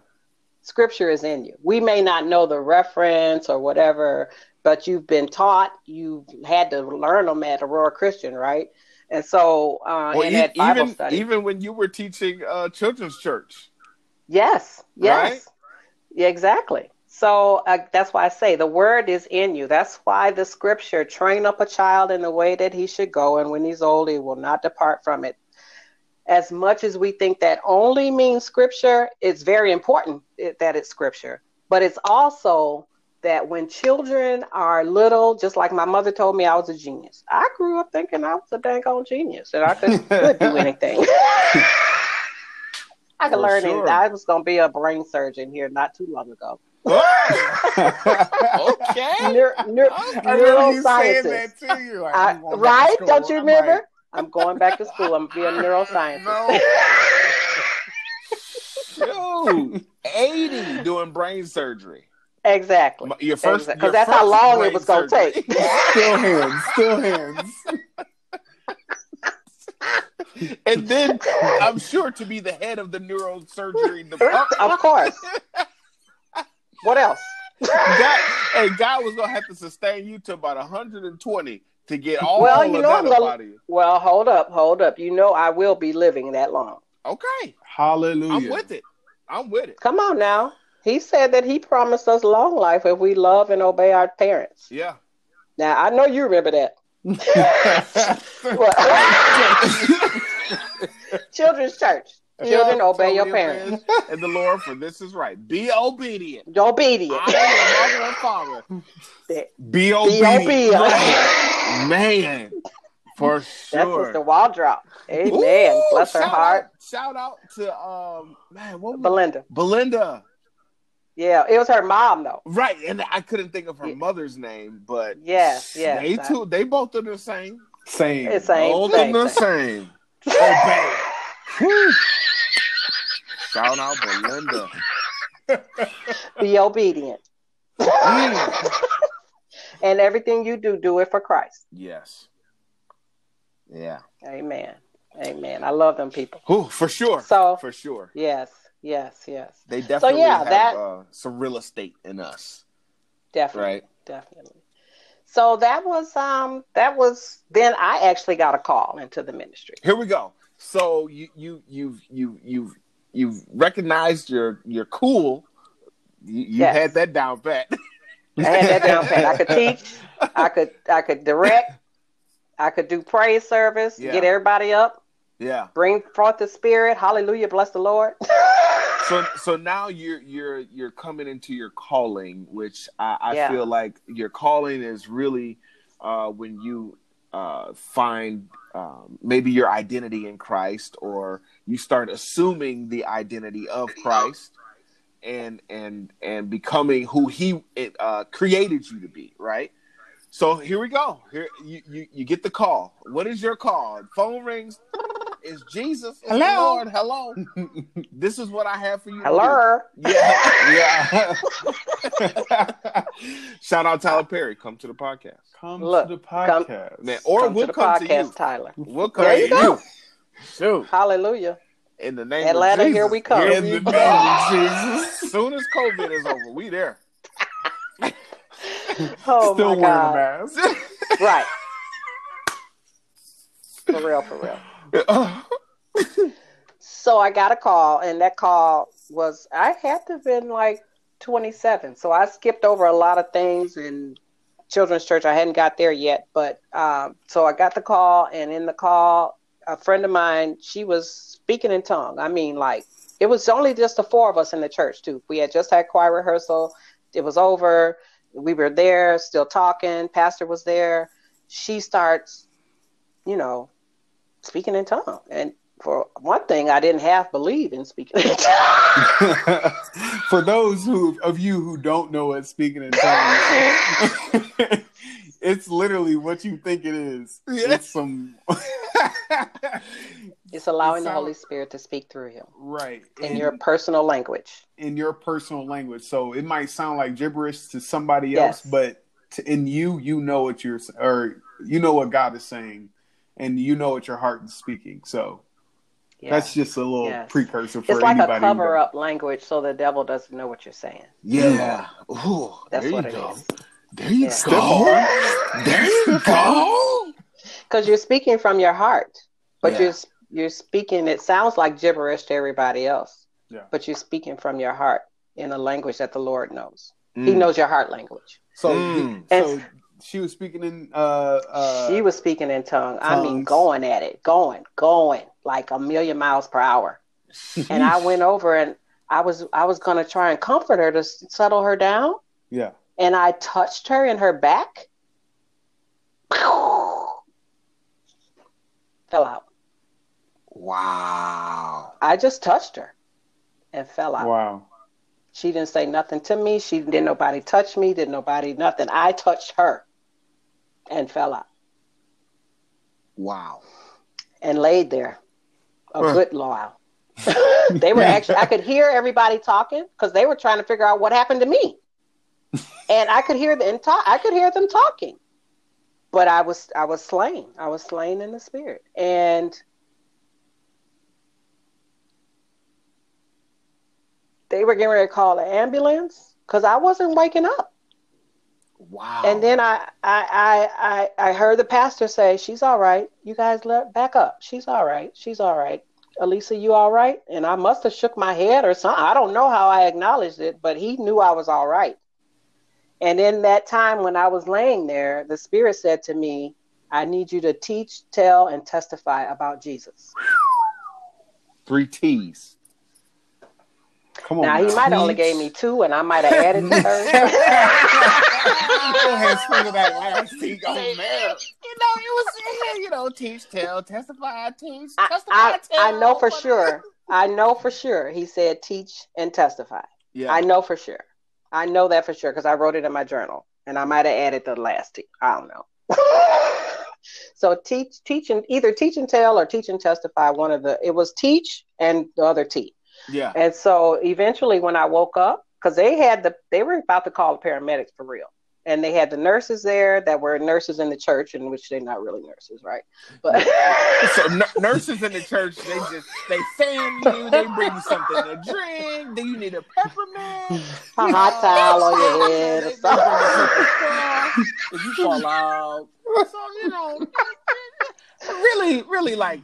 scripture is in you. We may not know the reference or whatever, but you've been taught, you've had to learn them at Aurora Christian, right? And so, uh, Well, and e- at Bible even study. even when you were teaching uh, children's church, yes, yes. Right? Yeah, exactly. So uh, that's why I say the word is in you. That's why the scripture train up a child in the way that he should go, and when he's old, he will not depart from it. As much as we think that only means scripture, it's very important that it's scripture. But it's also that when children are little, just like my mother told me I was a genius. I grew up thinking I was a dang on genius and I could, could do anything. I could For learn sure. it. I was going to be a brain surgeon here not too long ago. okay. Neur, neur, I remember you saying neuroscientist. that too. You're like, I, I'm going back to right? school. Don't you I'm remember? like, I'm going back to school. I'm going to be a neuroscientist. No. Shoot, eighty doing brain surgery. exactly. Your first, Because your that's how long it was going to take. still hands. Still hands. and then I'm sure to be the head of the neurosurgery department. of course. What else? God, hey, God was gonna have to sustain you to about 120 to get all Well, you of know that I'm gonna- you. Well, hold up, hold up. You know I will be living that long. Okay, Hallelujah. I'm with it. I'm with it. Come on now. He said that he promised us long life if we love and obey our parents. Yeah. Now I know you remember that. Children's church. Children, obey your parents. and the Lord, for this is right. Be obedient. Be Obedient. I am your mother and father. Be Be obedient. obedient. Man, for sure. That's sure. Sister Waldrop. Amen. Ooh, Bless her heart. Out, shout out to um man, what was Belinda. Belinda. Yeah, it was her mom though. Right, and I couldn't think of her Yeah. mother's name, but Yes, yes. they too, they both are the same. Same. It's same, both same, the same. same. Obey. Whew. Shout out Belinda. Be obedient. Mm. and everything you do, do it for Christ. Yes. Yeah. Amen. Amen. I love them people. Ooh, for sure. So- for sure, Yes, yes, yes. they definitely yeah, have that- uh, some real estate in us. Definitely. Right. Definitely. So that was um that was then I actually got a call into the ministry. Here we go. So you you you you you you've recognized you're you're cool. You, you Yes. had that down pat. I had that down pat. I could teach, I could I could direct, I could do praise service, Yeah. get everybody up, yeah. bring forth the spirit. Hallelujah, bless the Lord. So so now you're you're you're coming into your calling, which I, I Yeah. feel like your calling is really uh, when you uh, find um, maybe your identity in Christ, or you start assuming the identity of Christ, and and and becoming who He uh, created you to be, right? So here we go. Here you, you you get the call. What is your call? Phone rings. It's Jesus. It's Hello? Lord. Hello. this is what I have for you. Hello. Yeah. Yeah. Shout out Tyler Perry. Come to the podcast. come Look, to the come- podcast. Man, or come we'll to the come podcast, to you. Tyler. We'll come There to you you. Shoot. Hallelujah. In the name Atlanta, of Jesus. here we come. Here In we the come. name of Jesus. Soon as COVID is over, we there. Oh Still my wearing God. a mask. Right. For real, for real. So I got a call, and that call was I had to have been like 27. So I skipped over a lot of things in children's church. I hadn't got there yet, but um, so I got the call, and in the call, a friend of mine, she was speaking in tongue. I mean, like it was only just the four of us in the church too. We had just had choir rehearsal. It was over. We were there, still talking. Pastor was there. She starts, you know, speaking in tongue, and for one thing, I didn't half believe in speaking in tongue. For those who of you who don't know what speaking in tongues, it's literally what you think it is. It's some It's allowing It the Holy Spirit to speak through you right in your personal language. in your personal language. So it might sound like gibberish to somebody Yes. else, but to, in you, you know what you're or you know what God is saying, and you know what your heart is speaking. So Yeah. that's just a little Yes. precursor for it's like anybody. a cover up language so the devil doesn't know what you're saying. Yeah. Ooh, That's there what you it go. is. There you Yeah. go. There you go. Because you're speaking from your heart, but Yeah. you're you're speaking. It sounds like gibberish to everybody else, Yeah. but you're speaking from your heart in a language that the Lord knows. He Mm. knows your heart language. So, Mm. so she was speaking in. Uh, uh, she was speaking in tongue. I mean, going at it, going, going like a million miles per hour. and I went over and I was I was gonna try and comfort her to settle her down, Yeah. and I touched her in her back. Fell out. Wow. I just touched her and fell out. Wow. She didn't say nothing to me. She didn't nobody touch me. Didn't nobody nothing. I touched her and fell out Wow. and laid there a Huh. good while. they were actually I could hear everybody talking because they were trying to figure out what happened to me. and I could hear them talk I could hear them talking. But I was I was slain. I was slain in the spirit. And they were getting ready to call the ambulance because I wasn't waking up. Wow. And then I, I, I, I, I heard the pastor say, "She's all right. You guys let back up. She's all right. She's all right. Elisa, you all right?" And I must have shook my head or something. I don't know how I acknowledged it, but he knew I was all right. And in that time when I was laying there, the Spirit said to me, "I need you to teach, tell, and testify about Jesus." three T's. Come on. Now he might have only gave me two, and I might have added the third. Go ahead, sprinkle that last T on there. You know, it was you know, teach, tell, testify, teach, I, testify, I, tell. I know for sure. I know for sure. He said, "Teach and testify." Yeah. I know for sure. I know that for sure because I wrote it in my journal, and I might have added the last T. I don't know. so teach, teach, and either teach and tell or teach and testify. One of the it was teach and the other T. yeah. And so eventually, when I woke up, because they had the they were about to call the paramedics for real, and they had the nurses there that were nurses in the church, in which they're not really nurses, right? But so n- nurses in the church, they just they fan you, they bring you something to drink. Do you need a peppermint? a hot towel on your head or something. bring a purple straw if you fall out. So you know, really, really like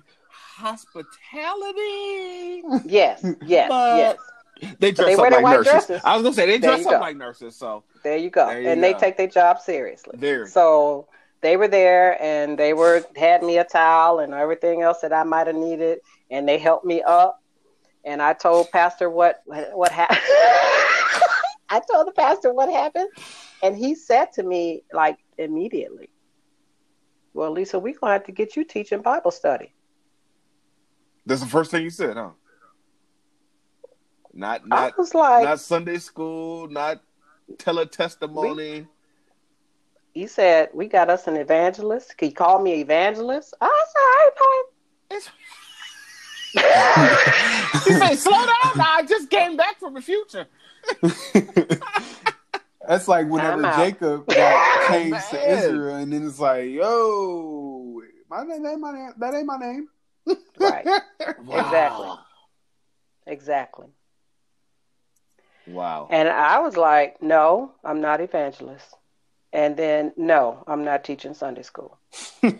hospitality. Yes, yes, yes. They dress they up like nurses. dresses. I was gonna say they There dress up go. like nurses. So There you go. There you and they take their job seriously. Very. So they were there and they were had me a towel and everything else that I might have needed and they helped me up. And I told Pastor what what happened. I told the pastor what happened and he said to me like immediately, Well, Lisa, we're gonna have to get you teaching Bible study. That's the first thing you said, huh? Not I not was like not Sunday school, not teletestimony. he said, We got us an evangelist. He called me evangelist. I said, I It's- he said, "Slow down! Now. I just came back from the future." That's like whenever I'm out. Jacob got changed to Israel, and then it's like, yo, my name, that ain't my name. That ain't my name. Right. Exactly. Exactly. Wow. And I was like, no, I'm not evangelist. And then, no, I'm not teaching Sunday school.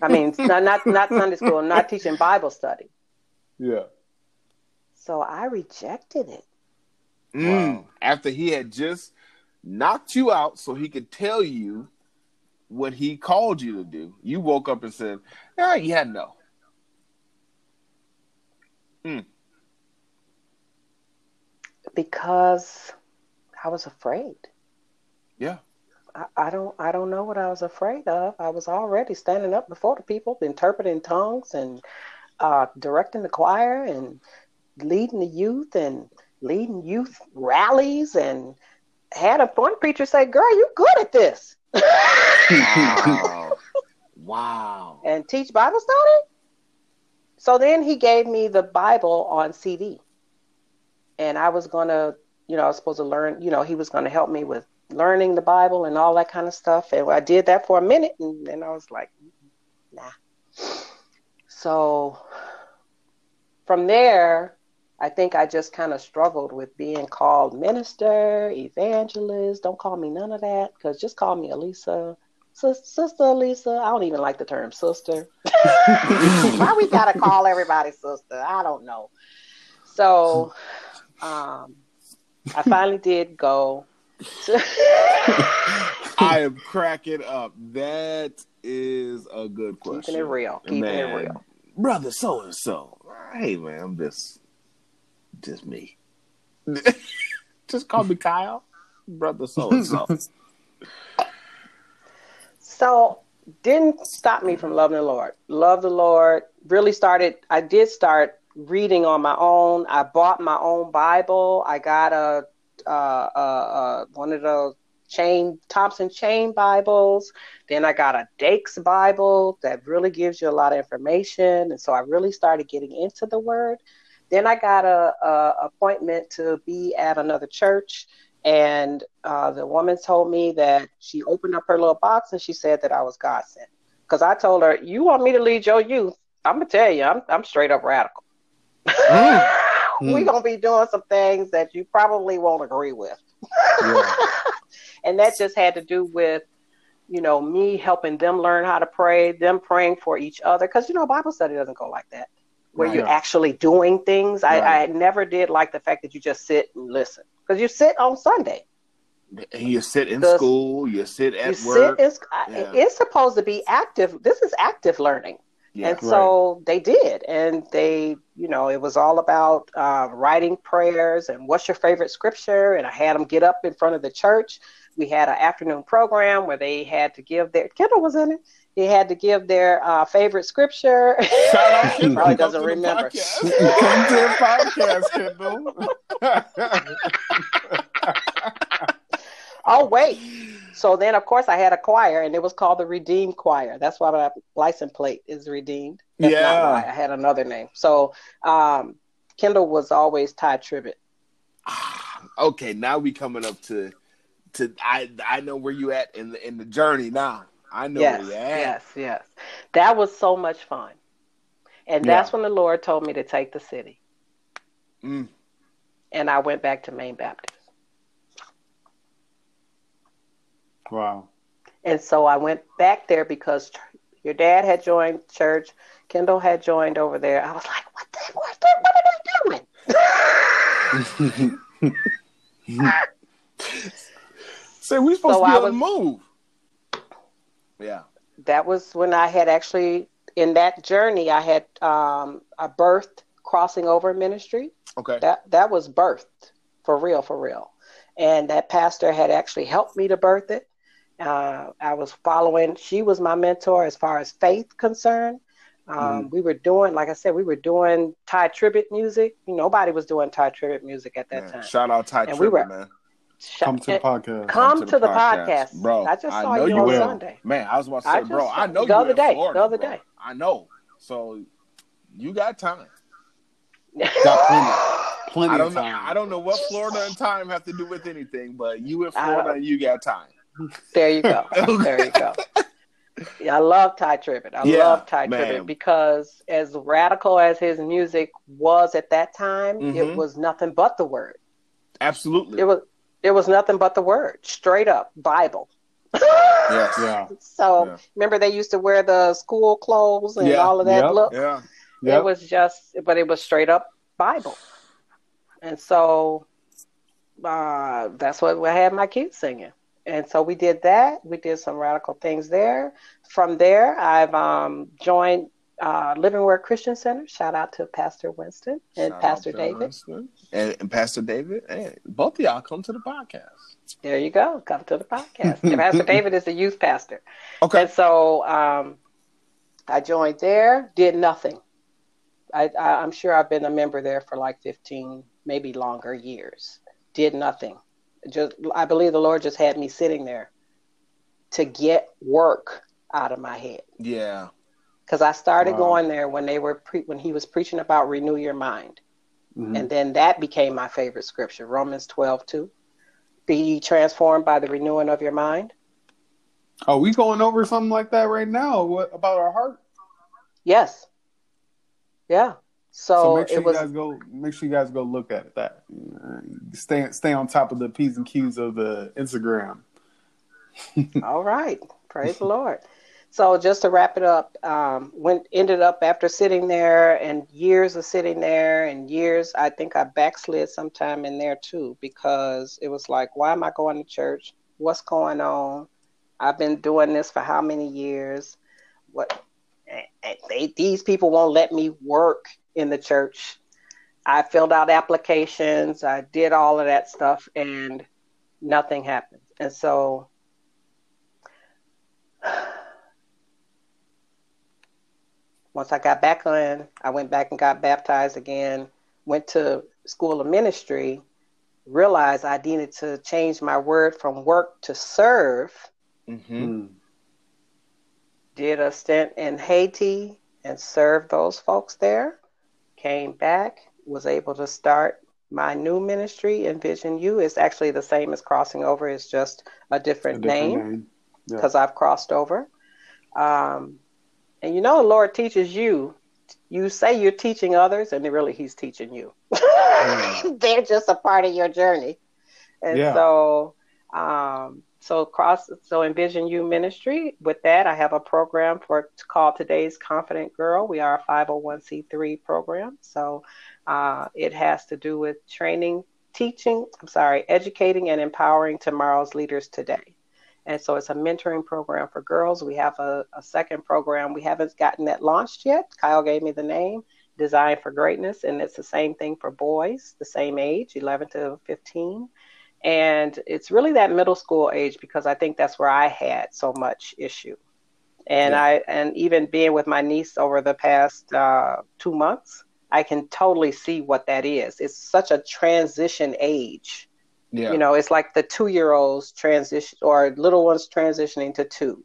I mean, not, not, not Sunday school, I'm not teaching Bible study. Yeah. So I rejected it. Mm. After he had just knocked you out so he could tell you what he called you to do, you woke up and said, ah, yeah, no. Because I was afraid. Yeah. I, I don't I don't know what I was afraid of. I was already standing up before the people, interpreting tongues and uh, directing the choir and leading the youth and leading youth rallies and had a one preacher say, "Girl, you good at this," Wow. wow. and teach Bible study. So then he gave me the Bible on CD, and I was gonna, you know, I was supposed to learn. You know, he was gonna help me with learning the Bible and all that kind of stuff. And I did that for a minute, and then I was like, nah. So from there, I think I just kind of struggled with being called minister, evangelist. Don't call me none of that, because just call me Elisa. Sis- Sister Lisa, I don't even like the term sister. Why we gotta call everybody sister? I don't know. So, um, I finally did go. To I am cracking up. That is a good question. keeping it real, keeping it real. Brother so and so. Hey man, I'm just just me. just call me Kyle. Brother so and so. So didn't stop me from loving the Lord. Love the Lord. Really started. I did start reading on my own. I bought my own Bible. I got a uh, uh, uh, one of those chain Thompson chain Bibles. Then I got a Dake's Bible that really gives you a lot of information, and so I really started getting into the Word. Then I got a, a appointment to be at another church, and uh, the woman told me that she opened up her little box and she said that I was God sent. Because I told her, "You want me to lead your youth? I'm gonna tell you, I'm I'm straight up radical. we gonna be doing some things that you probably won't agree with." Yeah. and that just had to do with you know me helping them learn how to pray them praying for each other because you know bible study doesn't go like that where Right. you're actually doing things I, I never did like the fact that you just sit and listen because you sit on sunday And you sit in The- school, you sit at you work. sit it's, Yeah. it's supposed to be active this is active learning yeah. and so they did and they you know it was all about uh, writing prayers and what's your favorite scripture and i had them get up in front of the church we had an afternoon program where they had to give their kendall was in it they had to give their uh, favorite scripture Shout out he Kendall. probably doesn't to remember podcast. Come to the podcast, Kendall. oh wait so then of course i had a choir and it was called the redeemed choir that's why my license plate is redeemed That's not Yeah. why. i had another name so um, kendall was always tye tribbett okay, now we coming up to to I I know where you at in the in the journey now. I know yes, yes, yes. That was so much fun. And that's when the Lord told me to take the city. Mm. And I went back to Main Baptist. Wow. And so I went back there because your dad had joined church, Kendall had joined over there. I was like, what the heck was that? What are they doing? Say we supposed So to be I on the was- move. Yeah. that was when I had actually in that journey I had um, a birth crossing over ministry. Okay. That that was birthed for real, for real. And that pastor had actually helped me to birth it. Uh, I was following. She was my mentor as far as faith concerned. Um, We were doing, like I said, we were doing Tye Tribbett music. Nobody was doing Tye Tribbett music at that Man, time. Shout out Tye And we were- man. Shout- Come to the podcast. Come to the podcast. bro. I just saw know you on will. Sunday. Man, I was about to say, just bro. I know the you other day, Florida, the other bro. day. I know. So you got time. Got plenty, plenty I don't know. time. I don't know what Florida and time have to do with anything, but you in Florida, don't- you got time. There you go. there you go. Yeah, I love Tye Tribbett. I Yeah, love Tye man. Tribbett because as radical as his music was at that time, Mhm. it was nothing but the word. Absolutely. It was it was nothing but the word, straight up Bible. yes. Yeah. So Yeah. remember they used to wear the school clothes and Yeah. all of that Yep. look. Yeah. Yep. It was just, but it was straight up Bible. And so uh, that's what I had my kids singing. And so we did that. We did some radical things there. From there, I've um, joined uh, Living Word Christian Center. Shout out to Pastor Winston and Shout Pastor David. And, and Pastor David. Hey, both of y'all come to the podcast. There you go. Come to the podcast. Pastor David is the youth pastor. Okay. And so um, I joined there, did nothing. I, I, I'm sure I've been a member there for like 15, maybe longer years. Did nothing. Just I believe the Lord just had me sitting there to get work out of my head Yeah. Because I started Wow. going there when they were pre- when he was preaching about renew your mind, Mhm. and then that became my favorite scripture, Romans 12, 2. Be ye transformed by the renewing of your mind. Oh, we going over something like that right now? What about our heart? Yes. Yeah. So, So, make sure it you guys go. Make sure you guys go look at that. Stay stay on top of the p's and q's of the Instagram. all right. Praise the Lord. So just to wrap it up, um, went ended up after sitting there and years of sitting there and years, I think I backslid sometime in there too because it was like, why am I going to church? What's going on? I've been doing this for how many years? What? They, these people won't let me work in the church. I filled out applications. I did all of that stuff, and nothing happened. And so once I got back on, I went back and got baptized again, went to school of ministry, realized I needed to change my word from work to serve, Mm-hmm. Mm. did a stint in Haiti and served those folks there, came back, was able to start my new ministry, Envision You. It's actually the same as Crossing Over, it's just a A different, different name. name. Yeah. because I've crossed over. Um, and you know, the Lord teaches you. You say you're teaching others, and really, He's teaching you. They're just a part of your journey. And Yeah. so, um, so cross, so envision you ministry. With that, I have a program for called Today's Confident Girl. We are a 501c3 program, so uh, it has to do with training, teaching. I'm sorry, educating and empowering tomorrow's leaders today. And so it's a mentoring program for girls. We have a, a second program. We haven't gotten that launched yet. Kyle gave me the name, Design for Greatness. And it's the same thing for boys, the same age, 11 to 15. And it's really that middle school age because I think that's where I had so much issue. And Yeah. I and even being with my niece over the past uh, two months, I can totally see what that is. It's such a transition age Yeah. you know, it's like the two year olds transition or little ones transitioning to two,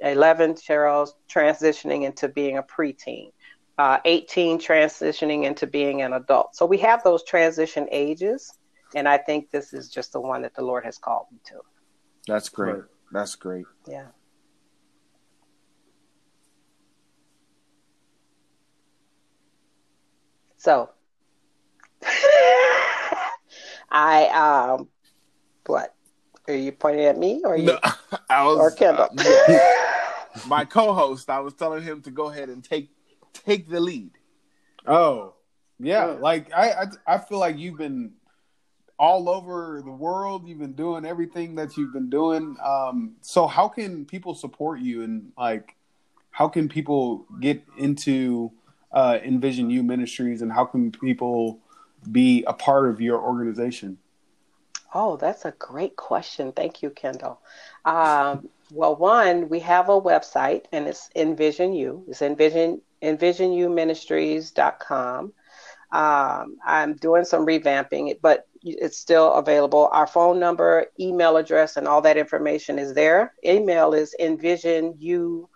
11 year olds transitioning into being a preteen, uh, 18 transitioning into being an adult. So we have those transition ages. And I think this is just the one that the Lord has called me to. That's great. Right. That's great. Yeah. So, I um, what are you pointing at me or you No, I was or Kendall? uh, my co-host. I was telling him to go ahead and take take the lead. Oh, yeah. Mm. Like I, I, I feel like you've been all over the world. You've been doing everything that you've been doing. Um, so how can people support you and like, how can people get into uh, Envision You Ministries and how can people be a part of your organization? Oh, that's a great question. Thank you, Kendall. Um, well, one, we have a website and it's Envision You. It's Envision EnvisionUMinistries.com. Um, I'm doing some revamping, but it's still available. Our phone number, email address, and all that information is there. Email is envisionu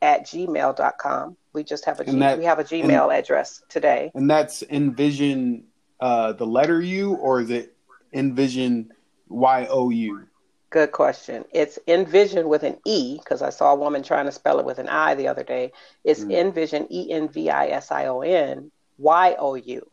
at gmail.com. We just have a G- that- we have a Gmail address today. And that's Envision uh, the letter U or is it Envision Y O U? Good question. It's Envision with an E because I saw a woman trying to spell it with an I the other day. It's Mm. Envision, E N V I S I O N Y O U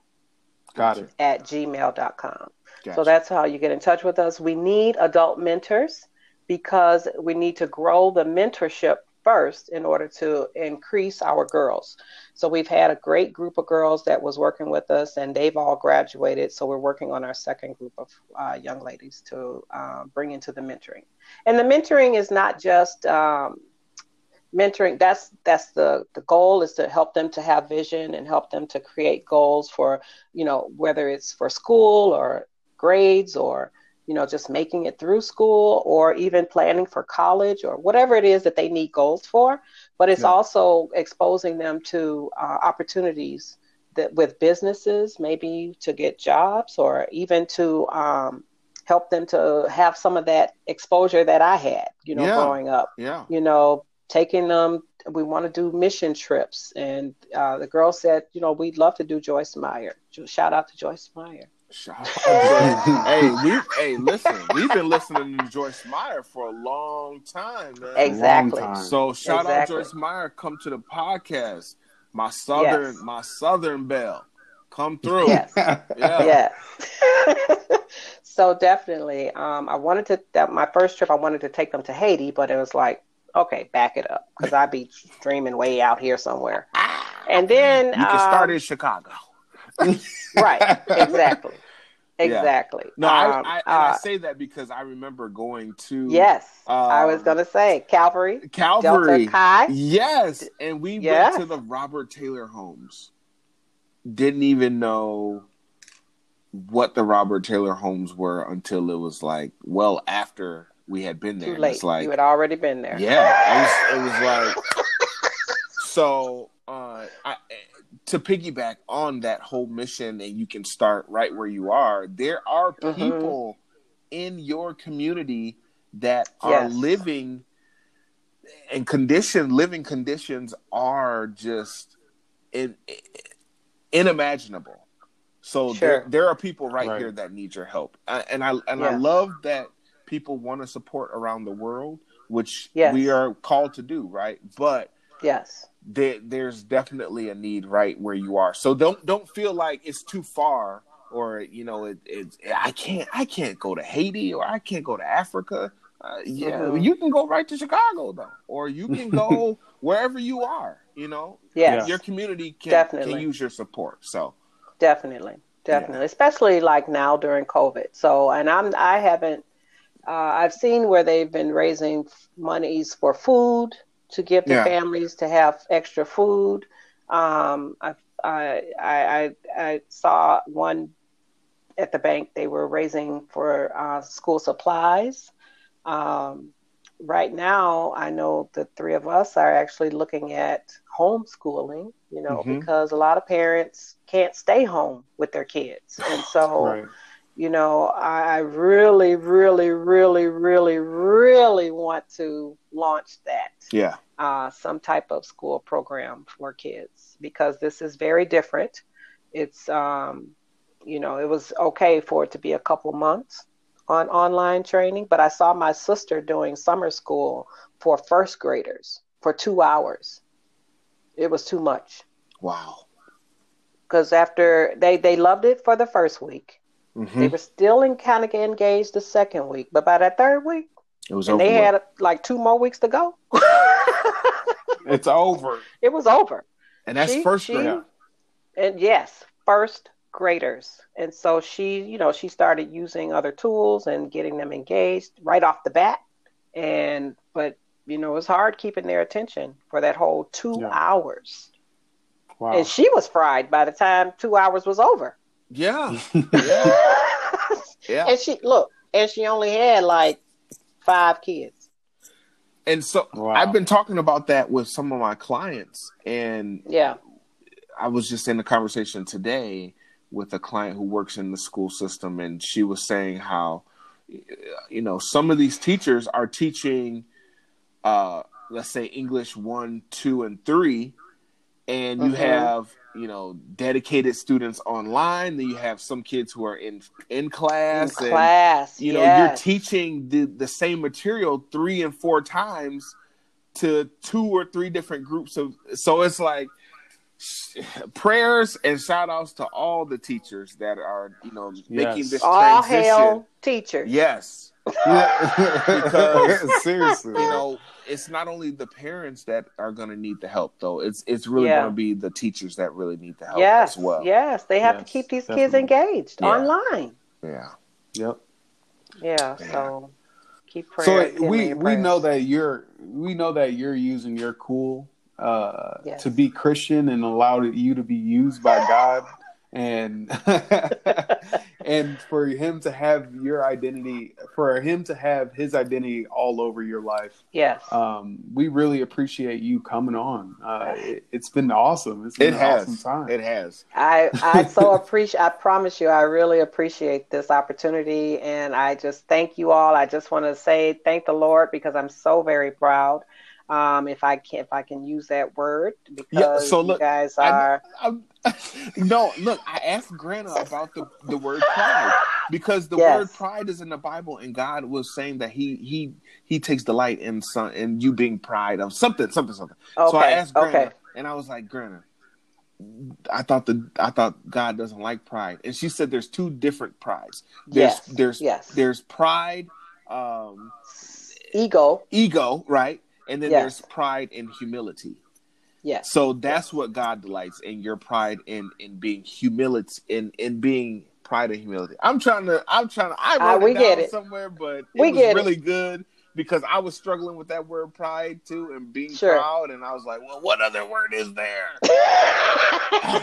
Got it. at gmail.com. Gotcha. So that's how you get in touch with us. We need adult mentors because we need to grow the mentorship first in order to increase our girls. So we've had a great group of girls that was working with us and they've all graduated. So we're working on our second group of uh, young ladies to uh, bring into the mentoring. And the mentoring is not just um, mentoring that's that's the the goal is to help them to have vision and help them to create goals for you know whether it's for school or grades or you know just making it through school or even planning for college or whatever it is that they need goals for but it's Yeah. also exposing them to uh, opportunities that with businesses maybe to get jobs or even to um, help them to have some of that exposure that i had you know Yeah. growing up yeah. you know, taking them. We want to do mission trips, and uh, the girl said, you know, we'd love to do Joyce Meyer. Shout out to Joyce Meyer. Shout out to Joyce. hey, we hey, listen, we've been listening to Joyce Meyer for a long time, man. Exactly. Long time. So shout Exactly. out Joyce Meyer, come to the podcast. My southern, Yes. my southern belle, come through. Yes. Yeah. Yes. so definitely, um, I wanted to. That my first trip, I wanted to take them to Haiti, but it was like, okay, back it up, because I'd be dreaming way out here somewhere. And then You can start um, in Chicago. right, exactly, Yeah. exactly. No, Um, I, I, and I uh, say that because I remember going to yes, I was um, gonna say Calvary, Calvary. Delta Chi. Yes, and we went to the Robert Taylor homes. Didn't even know what the Robert Taylor homes were until it was like well after we had been there. Too late. It's like you had already been there. yeah, it was, it was like so. Uh, I, to piggyback on that whole mission, and you can start right where you are. There are Mhm. people in your community that are living and condition living conditions are just in, unimaginable. So there, Sure. there are people right, Right. here that need your help, Uh, and I and I love that people want to support around the world, which Yes. we are called to do, right? But Yes. there, there's definitely a need right where you are. So don't don't feel like it's too far, or you know, it, it's I can't I can't go to Haiti or I can't go to Africa. Uh, yeah, Mhm. you can go right to Chicago though, or you can go wherever you are. You know, Yes. your community can Definitely. can use your support. So Definitely, definitely, especially like now during COVID. So, and I'm I haven't uh, I've seen where they've been raising monies for food to give the Yeah. families to have extra food. Um, I, I I I saw one at the bank. They were raising for uh, school supplies. Um, right now, I know the three of us are actually looking at homeschooling, you know, Mhm. because a lot of parents can't stay home with their kids. And so, Right. You know, I really, really, really, really, really want to launch that yeah, uh, some type of school program for kids because this is very different. It's, um, you know, it was okay for it to be a couple months, on online training, but I saw my sister doing summer school for first graders for two hours. It was too much Wow. because after they they loved it for the first week, Mhm. they were still in kind of engaged the second week, but by that third week, It was and over. they had like two more weeks to go. It's over. it was over. and that's she- first grade. And yes, first graders. And so she, you know, she started using other tools and getting them engaged right off the bat. And but you know, it was hard keeping their attention for that whole two Yeah. hours. Wow. And she was fried by the time two hours was over. Yeah. Yeah. Yeah. and she look, and she only had like five kids. And so Wow. I've been talking about that with some of my clients, and Yeah. I was just in a conversation today with a client who works in the school system, and she was saying how, you know, some of these teachers are teaching, uh, let's say English one, two, and three, and you Mhm. have you know dedicated students online. Then you have some kids who are in in class In class, and you know you're teaching the the same material three and four times to two or three different groups of so it's like prayers and shout outs to all the teachers that are you know making Yes. this All transition hail teachers. yes Because- seriously, you know it's not only the parents that are going to need the help though it's it's really Yeah. going to be the teachers that really need the help Yes, as well yes, they have Yes, to keep these kids engaged Yeah. online. yeah Yep. Yeah, Yeah. so keep praying. So we we know that you're we know that you're using your cool uh, Yes. to be Christian and allow you to be used by God and and for him to have your identity for him to have his identity all over your life. Yes. Um, we really appreciate you coming on. Uh, it, it's been awesome. It's been it an has awesome time. it has I I so appreciate. I promise you, I really appreciate this opportunity, and I just thank you all. I just want to say thank the Lord because I'm so very proud. Um, if I can, if I can use that word, because so look, you guys I are. I'm, no, look, I asked Grana about the, the word pride because the Yes. word pride is in the Bible, and God was saying that He He He takes delight in son in you being pride of something, something, something. Okay. So I asked Grana, okay. and I was like, Grana, I thought the I thought God doesn't like pride, and she said there's two different prides. There's Yes. there's yes. there's pride, um, Ego. ego, right, and then Yes. there's pride and humility. Yes. So that's what God delights in your pride in in being humility in in being pride and humility. I'm trying to I'm trying to I Ah, wrote we it down get it. somewhere, but it We was get it. really good because I was struggling with that word pride too and being Sure. proud, and I was like, well, what other word is there?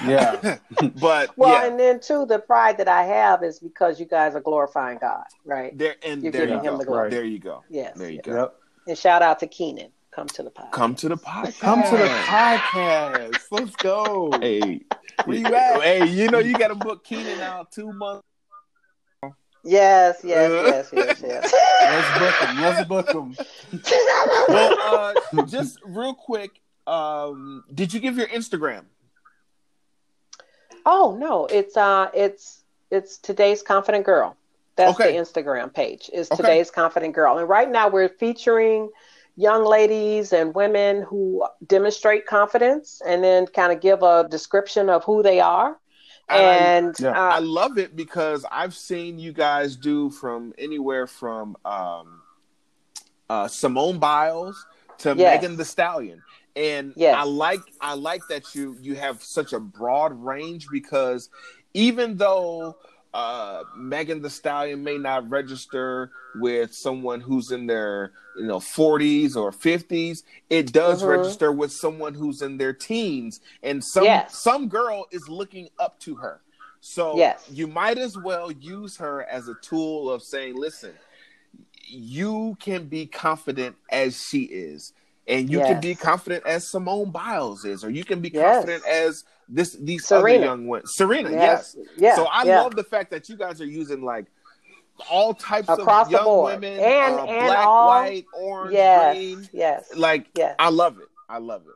Yeah. but well, yeah, and then too, the pride that I have is because you guys are glorifying God, right? there and You're there you giving him go. the glory. There you go. Yes. There you yes. go. Yep. And shout out to Keenan. Come to the podcast. Come to the podcast. Come to the podcast. Let's go. Hey, Where you at? Hey, you know you got to book Keenan out two months. Yes, yes, Uh. yes, yes, Let's book him. Let's book him. well, uh, just real quick, um, did you give your Instagram? oh no, it's uh, it's it's today's confident girl. That's Okay. the Instagram page. Is Okay. today's confident girl, and right now we're featuring young ladies and women who demonstrate confidence, and then kind of give a description of who they are. And Yeah. I uh, love it because I've seen you guys do from anywhere from um, uh, Simone Biles to Yes. Megan Thee Stallion, and Yes. I like I like that you you have such a broad range because even though uh, Megan Thee Stallion may not register with someone who's in their you know 40s or 50s, it does Mhm. register with someone who's in their teens, and some Yes. some girl is looking up to her. So Yes. you might as well use her as a tool of saying, listen, you can be confident as she is. And you can be confident as Simone Biles is, or you can be Yes. confident as this these Serena. other young women. Serena, yes. yeah. so I yeah. love the fact that you guys are using like all types Across of the young board. women, And- uh, and black, all- white, orange, yes, green. yes, Like yes. I love it. I love it.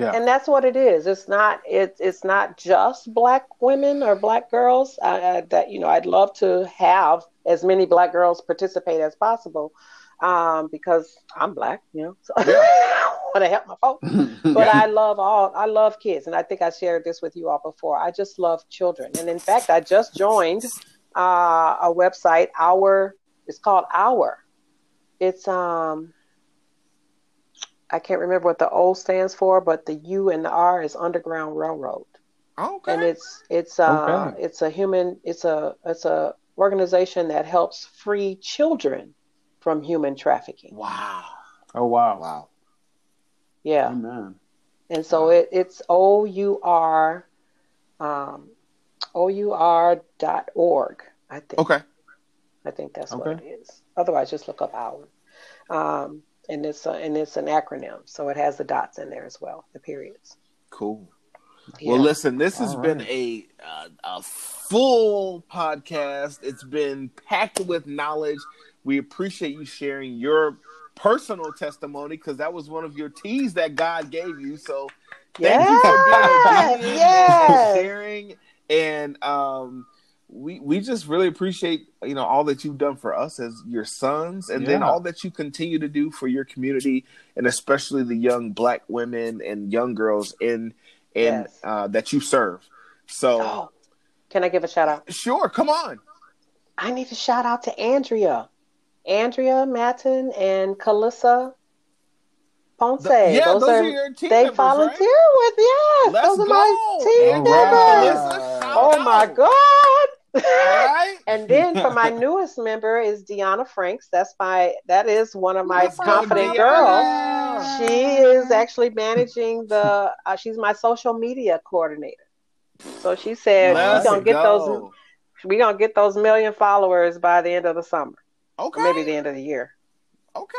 Yeah. and that's what it is. It's not it's it's not just black women or black girls. Uh, uh, that you know, I'd love to have as many black girls participate as possible, um, because I'm black, you know. So I want to help my folks. But I love all. I love kids, and I think I shared this with you all before. I just love children, and in fact, I just joined uh, a website. Our it's called Our. It's um. I can't remember what the O stands for, but the U and the R is Underground Railroad, Okay. and it's it's uh Okay. it's a human it's a it's a organization that helps free children from human trafficking. wow. oh wow. Wow. Yeah. Amen. And so it, it's O U R um, O U R dot org, I think. Okay. I think that's what it is. Otherwise, just look up our. Um, and it's a, and it's an acronym, so it has the dots in there as well, the periods. Cool. Yeah. Well, listen, this has All been right. a, uh, a full podcast. It's been packed with knowledge. We appreciate you sharing your personal testimony because that was one of your teas that God gave you. So thank you for being Yes, obedient yes. sharing. And um, we we just really appreciate you know all that you've done for us as your sons, and then all that you continue to do for your community, and especially the young black women and young girls in in Yes. uh, that you serve. So Oh, can I give a shout out? sure, come on. I need to shout out to Andrea, Andrea Matten and Calissa Ponce. yeah, those, those are, are your team they members, volunteer right? with yes. Let's those are go. my team All members. right. Melissa, shout Oh my. God. All right. And then for my newest member is Deanna Franks. That's my that is one of my Let's confident Deanna. girls. She is actually managing the. Uh, she's my social media coordinator. So she said Let's we're gonna get those. We're gonna get those million followers by the end of the summer, Okay. or maybe the end of the year. Okay.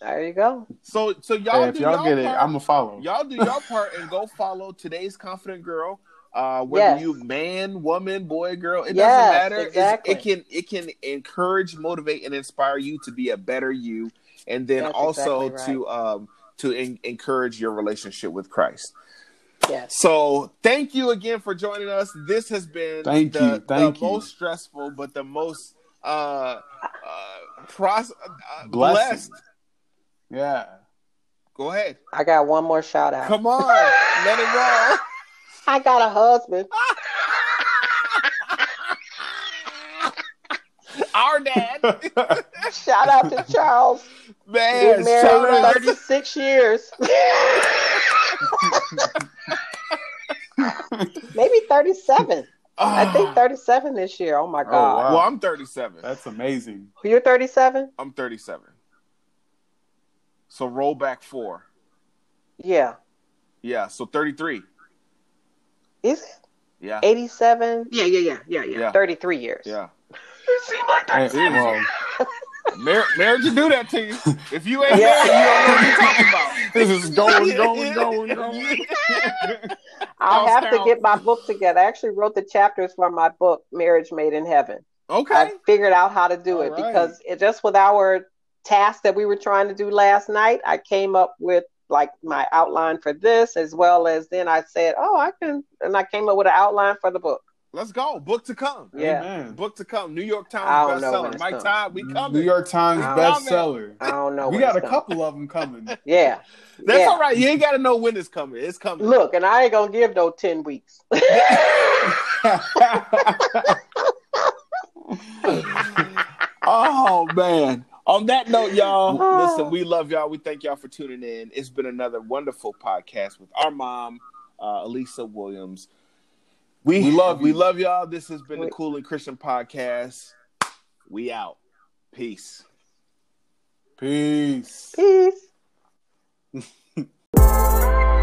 There you go. So so y'all Hey, if do y'all y'all get it. I'm gonna follow. Y'all do your part and go follow today's confident girl. Uh, whether Yes. you man, woman, boy, girl, it Yes, doesn't matter. Exactly. it can it can encourage, motivate, and inspire you to be a better you, and then That's also exactly to um to en- encourage your relationship with Christ. Yes. So thank you again for joining us. This has been Thank the, you, thank the you. most stressful, but the most uh, pros- uh, Blessing. blessed. Yeah. Go ahead. I got one more shout out. Come on, let it roll. I got a husband. Our dad, Shout out to Charles. man, Been married shout out. 36 years. Maybe 37. I think ah. 37 this year. Oh my oh, God. wow. Well, I'm 37. That's amazing. You're 37? I'm 37. So roll back four. Yeah. Yeah, so 33. Is it? Yeah, 87? Yeah, yeah, yeah, yeah, yeah. Yeah. 33 years. yeah. Hey, well, Mar- marriage will do that to you. If you ain't Yeah. married, you don't know what you're talking about. this is going, going, going, going. I'll House have to get my book together. I actually wrote the chapters for my book, Marriage Made in Heaven. Okay. I figured out how to do All it right. because it just with our task that we were trying to do last night, I came up with like my outline for this as well as then I said, Oh, I can and I came up with an outline for the book. Let's go. Book to come. Yeah. Amen. Book to come. New York Times don't know when bestseller. Mike coming. Todd, we coming. New York Times bestseller. I don't know. We got a coming. couple of them coming. Yeah. That's yeah. all right. You ain't got to know when it's coming. It's coming. Look, and I ain't gonna give no ten weeks. oh man. On that note, y'all, listen, we love y'all. We thank y'all for tuning in. It's been another wonderful podcast with our mom, uh, Elisa Williams. We, We love we love y'all. This has been the Cool and Christian Podcast. We out. Peace. Peace. Peace.